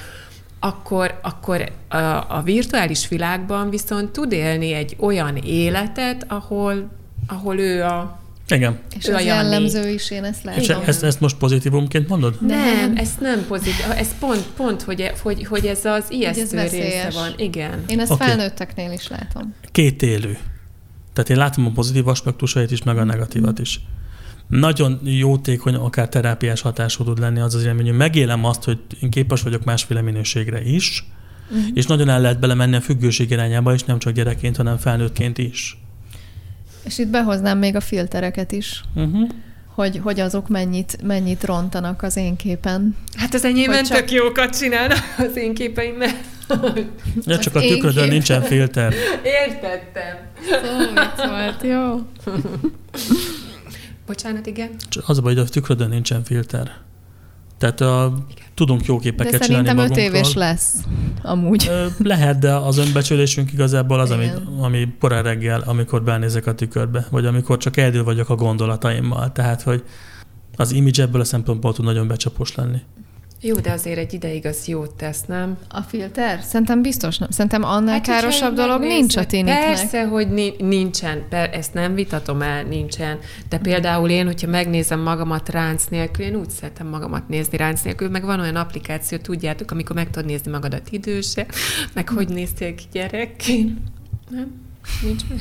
akkor, akkor a, a virtuális világban viszont tud élni egy olyan életet, ahol, ahol ő a igen. És ez jellemző is, én ezt látom. És ezt, ezt most pozitívumként mondod? Nem, ez nem pozitív. Ez pont, pont hogy, hogy, hogy ez az ijesztő ez része van. Igen. Én ezt okay. felnőtteknél is látom. Két élő. Tehát én látom a pozitív aspektusait is, meg a negatívat is. Nagyon jótékony, akár terápiás hatású tud lenni az az élmény, hogy megélem azt, hogy én képes vagyok másféle minőségre is, uh-huh. és nagyon el lehet belemenni a függőség irányába is, nem csak gyerekként, hanem felnőttként is. És itt behoznám még a filtereket is. Uh-huh hogy, hogy azok mennyit, mennyit rontanak az én képen. Hát az enyémben csak... tök jókat csinálnak az én képeimben. Ja, csak a tükrödön kép... nincsen filter. Értettem. Szó volt, jó. Bocsánat, igen? Csak az a baj, hogy a tükrödön nincsen filter. Tehát a, tudunk jó képeket de csinálni magunkról. szerintem éves lesz, amúgy. Lehet, de az önbecsülésünk igazából az, ami, ami korán reggel, amikor belnézek a tükörbe, vagy amikor csak eldől vagyok a gondolataimmal. Tehát, hogy az image ebből a szempontból tud nagyon becsapos lenni. Jó, de azért egy ideig az jót tesz, nem? A filter? Szerintem biztos nem. Szerintem annál hát, károsabb dolog nincs a tiniknek. Persze, hogy nincsen. Per, ezt nem vitatom el, nincsen. De például én, hogyha megnézem magamat ránc nélkül, én úgy szeretem magamat nézni ránc nélkül, meg van olyan applikáció, tudjátok, amikor meg tudod nézni magadat időse, meg hogy néztél ki gyerekként. Nem? Nincs meg.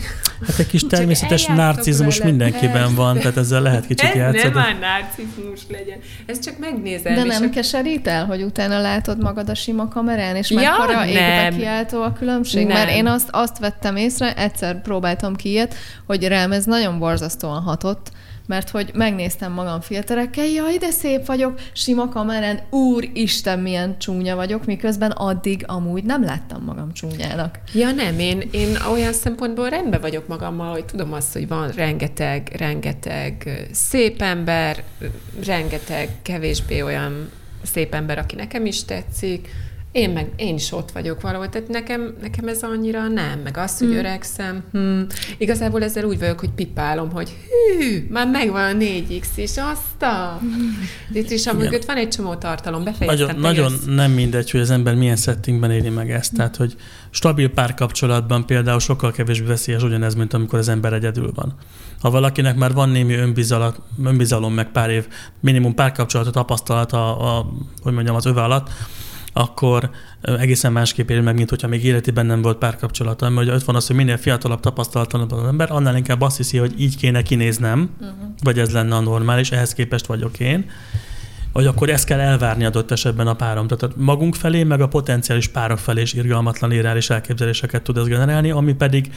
Hát egy kis természetes narcizmus vele. mindenkiben Persze. van, tehát ezzel lehet kicsit Ez játszani. nem már narcizmus legyen. Ez csak megnézem. De nem a... keserít el, hogy utána látod magad a sima kamerán, és ja, mekkora égbe kiáltó a különbség? Nem. Mert én azt, azt vettem észre, egyszer próbáltam ki ilyet, hogy rám ez nagyon borzasztóan hatott, mert hogy megnéztem magam filterekkel, jaj, de szép vagyok, sima kamerán, úristen, milyen csúnya vagyok, miközben addig amúgy nem láttam magam csúnyának. Ja nem, én, én olyan szempontból rendben vagyok magammal, hogy tudom azt, hogy van rengeteg, rengeteg szép ember, rengeteg kevésbé olyan szép ember, aki nekem is tetszik, én meg, én is ott vagyok valahol, tehát nekem, nekem ez annyira nem, meg az, hogy hmm. öregszem, hmm. igazából ezzel úgy vagyok, hogy pipálom, hogy hű, már megvan a 4X, és azt a... Itt is amúgy van egy csomó tartalom, befejeztem. Nagyon, nagyon nem mindegy, hogy az ember milyen settingben éli meg ezt, tehát hogy stabil párkapcsolatban például sokkal kevésbé veszélyes ugyanez, mint amikor az ember egyedül van. Ha valakinek már van némi önbizalom, önbizalom meg pár év minimum párkapcsolatot tapasztalata, a, a, hogy mondjam, az öve alatt, akkor egészen másképp él meg, mint hogyha még életében nem volt párkapcsolata. Mert ott van az, hogy minél fiatalabb tapasztalatlanabb az ember, annál inkább azt hiszi, hogy így kéne kinéznem, uh-huh. vagy ez lenne a normális, ehhez képest vagyok én hogy akkor ezt kell elvárni adott esetben a párom. Tehát magunk felé, meg a potenciális párok felé is irgalmatlan irreális elképzeléseket tud ez generálni, ami pedig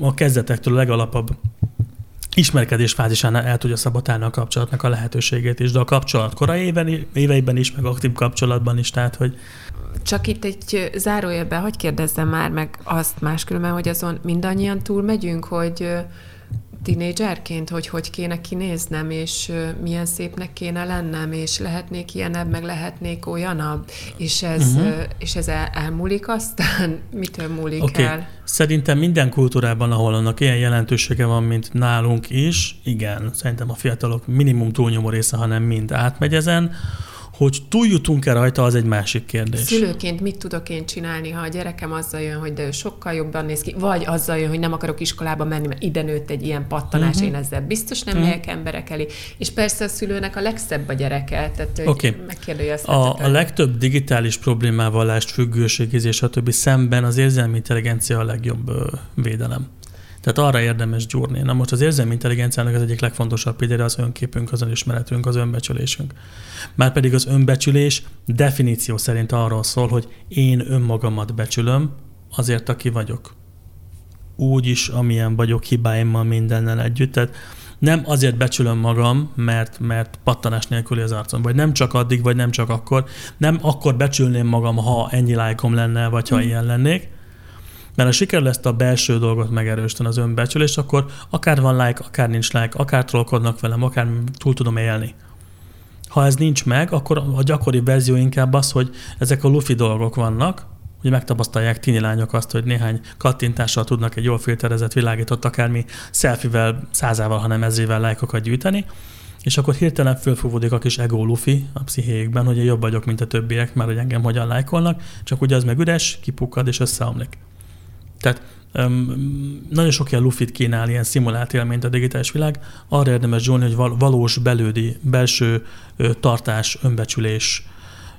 a kezdetektől a legalapabb ismerkedés fázisánál el tudja szabotálni a kapcsolatnak a lehetőségét is, de a kapcsolat korai éven, éveiben is, meg aktív kapcsolatban is, tehát hogy csak itt egy zárójelben, hogy kérdezzem már meg azt máskülönben, hogy azon mindannyian túl megyünk, hogy tinédzserként, hogy hogy kéne kinéznem, és milyen szépnek kéne lennem, és lehetnék ilyenebb, meg lehetnék olyanabb, és ez, uh-huh. és ez el, elmúlik aztán? Mitől múlik okay. el? Szerintem minden kultúrában, ahol annak ilyen jelentősége van, mint nálunk is, igen, szerintem a fiatalok minimum túlnyomó része, hanem mind átmegy ezen, Hogy túljutunk-e rajta, az egy másik kérdés. Szülőként mit tudok én csinálni, ha a gyerekem azzal jön, hogy de ő sokkal jobban néz ki, vagy azzal jön, hogy nem akarok iskolába menni, mert ide nőtt egy ilyen pattanás, uh-huh. én ezzel biztos nem uh-huh. megyek emberek elé. És persze a szülőnek a legszebb a gyereke, tehát okay. A, a legtöbb digitális problémával, lást függőségizés, stb. szemben az érzelmi intelligencia a legjobb védelem. Tehát arra érdemes gyúrni. Na most az érzelmi intelligenciának az egyik legfontosabb például az önképünk, az önismeretünk, az önbecsülésünk. Márpedig az önbecsülés definíció szerint arról szól, hogy én önmagamat becsülöm azért, aki vagyok. Úgy is, amilyen vagyok, hibáimmal mindennel együtt. Tehát nem azért becsülöm magam, mert, mert pattanás nélküli az arcom, vagy nem csak addig, vagy nem csak akkor. Nem akkor becsülném magam, ha ennyi lájkom lenne, vagy ha mm. ilyen lennék, mert ha sikerül ezt a belső dolgot megerősíteni az önbecsülést, akkor akár van like, akár nincs like, akár trollkodnak velem, akár túl tudom élni. Ha ez nincs meg, akkor a gyakori verzió inkább az, hogy ezek a lufi dolgok vannak, hogy megtapasztalják tini lányok azt, hogy néhány kattintással tudnak egy jól filterezett világított akármi szelfivel, százával, hanem ezével lájkokat gyűjteni, és akkor hirtelen fölfúvódik a kis ego lufi a pszichéjükben, hogy én jobb vagyok, mint a többiek, mert hogy engem hogyan lájkolnak, csak ugye az meg üres, kipukkad és összeomlik. Tehát um, nagyon sok ilyen lufit kínál, ilyen szimulált élményt a digitális világ. Arra érdemes zsolni, hogy val- valós belődi, belső ö, tartás, önbecsülés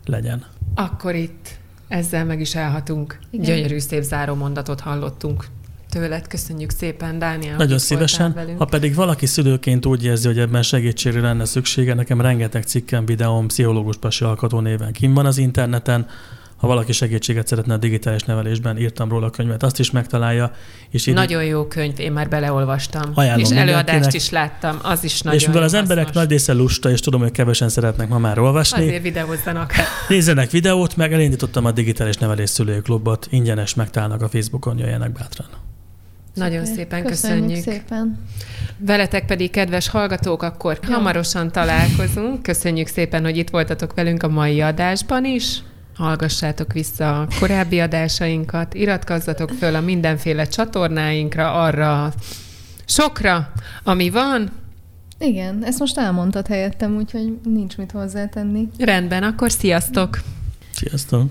legyen. Akkor itt ezzel meg is elhatunk. Igen. Gyönyörű szép záró mondatot hallottunk tőled. Köszönjük szépen, Dániel. Nagyon szívesen. Ha pedig valaki szülőként úgy érzi, hogy ebben segítségre lenne szüksége, nekem rengeteg cikkem, videóm, pszichológus pasi alkotó néven kim van az interneten, ha valaki segítséget szeretne a digitális nevelésben, írtam róla a könyvet, azt is megtalálja. És így nagyon jó könyv, én már beleolvastam. Ajánlom és előadást mindenkinek. is láttam, az is nagyon És mivel az emberek hasznos. nagy része lusta, és tudom, hogy kevesen szeretnek ma már olvasni. Azért videózzanak. Nézzenek videót, meg elindítottam a digitális nevelés szülői klubot, ingyenes megtalálnak a Facebookon, jöjjenek bátran. Nagyon szépen köszönjük. köszönjük. szépen. Veletek pedig, kedves hallgatók, akkor Jó. hamarosan találkozunk. Köszönjük szépen, hogy itt voltatok velünk a mai adásban is hallgassátok vissza a korábbi adásainkat, iratkozzatok föl a mindenféle csatornáinkra, arra sokra, ami van. Igen, ezt most elmondtad helyettem, úgyhogy nincs mit hozzátenni. Rendben, akkor sziasztok! Sziasztok!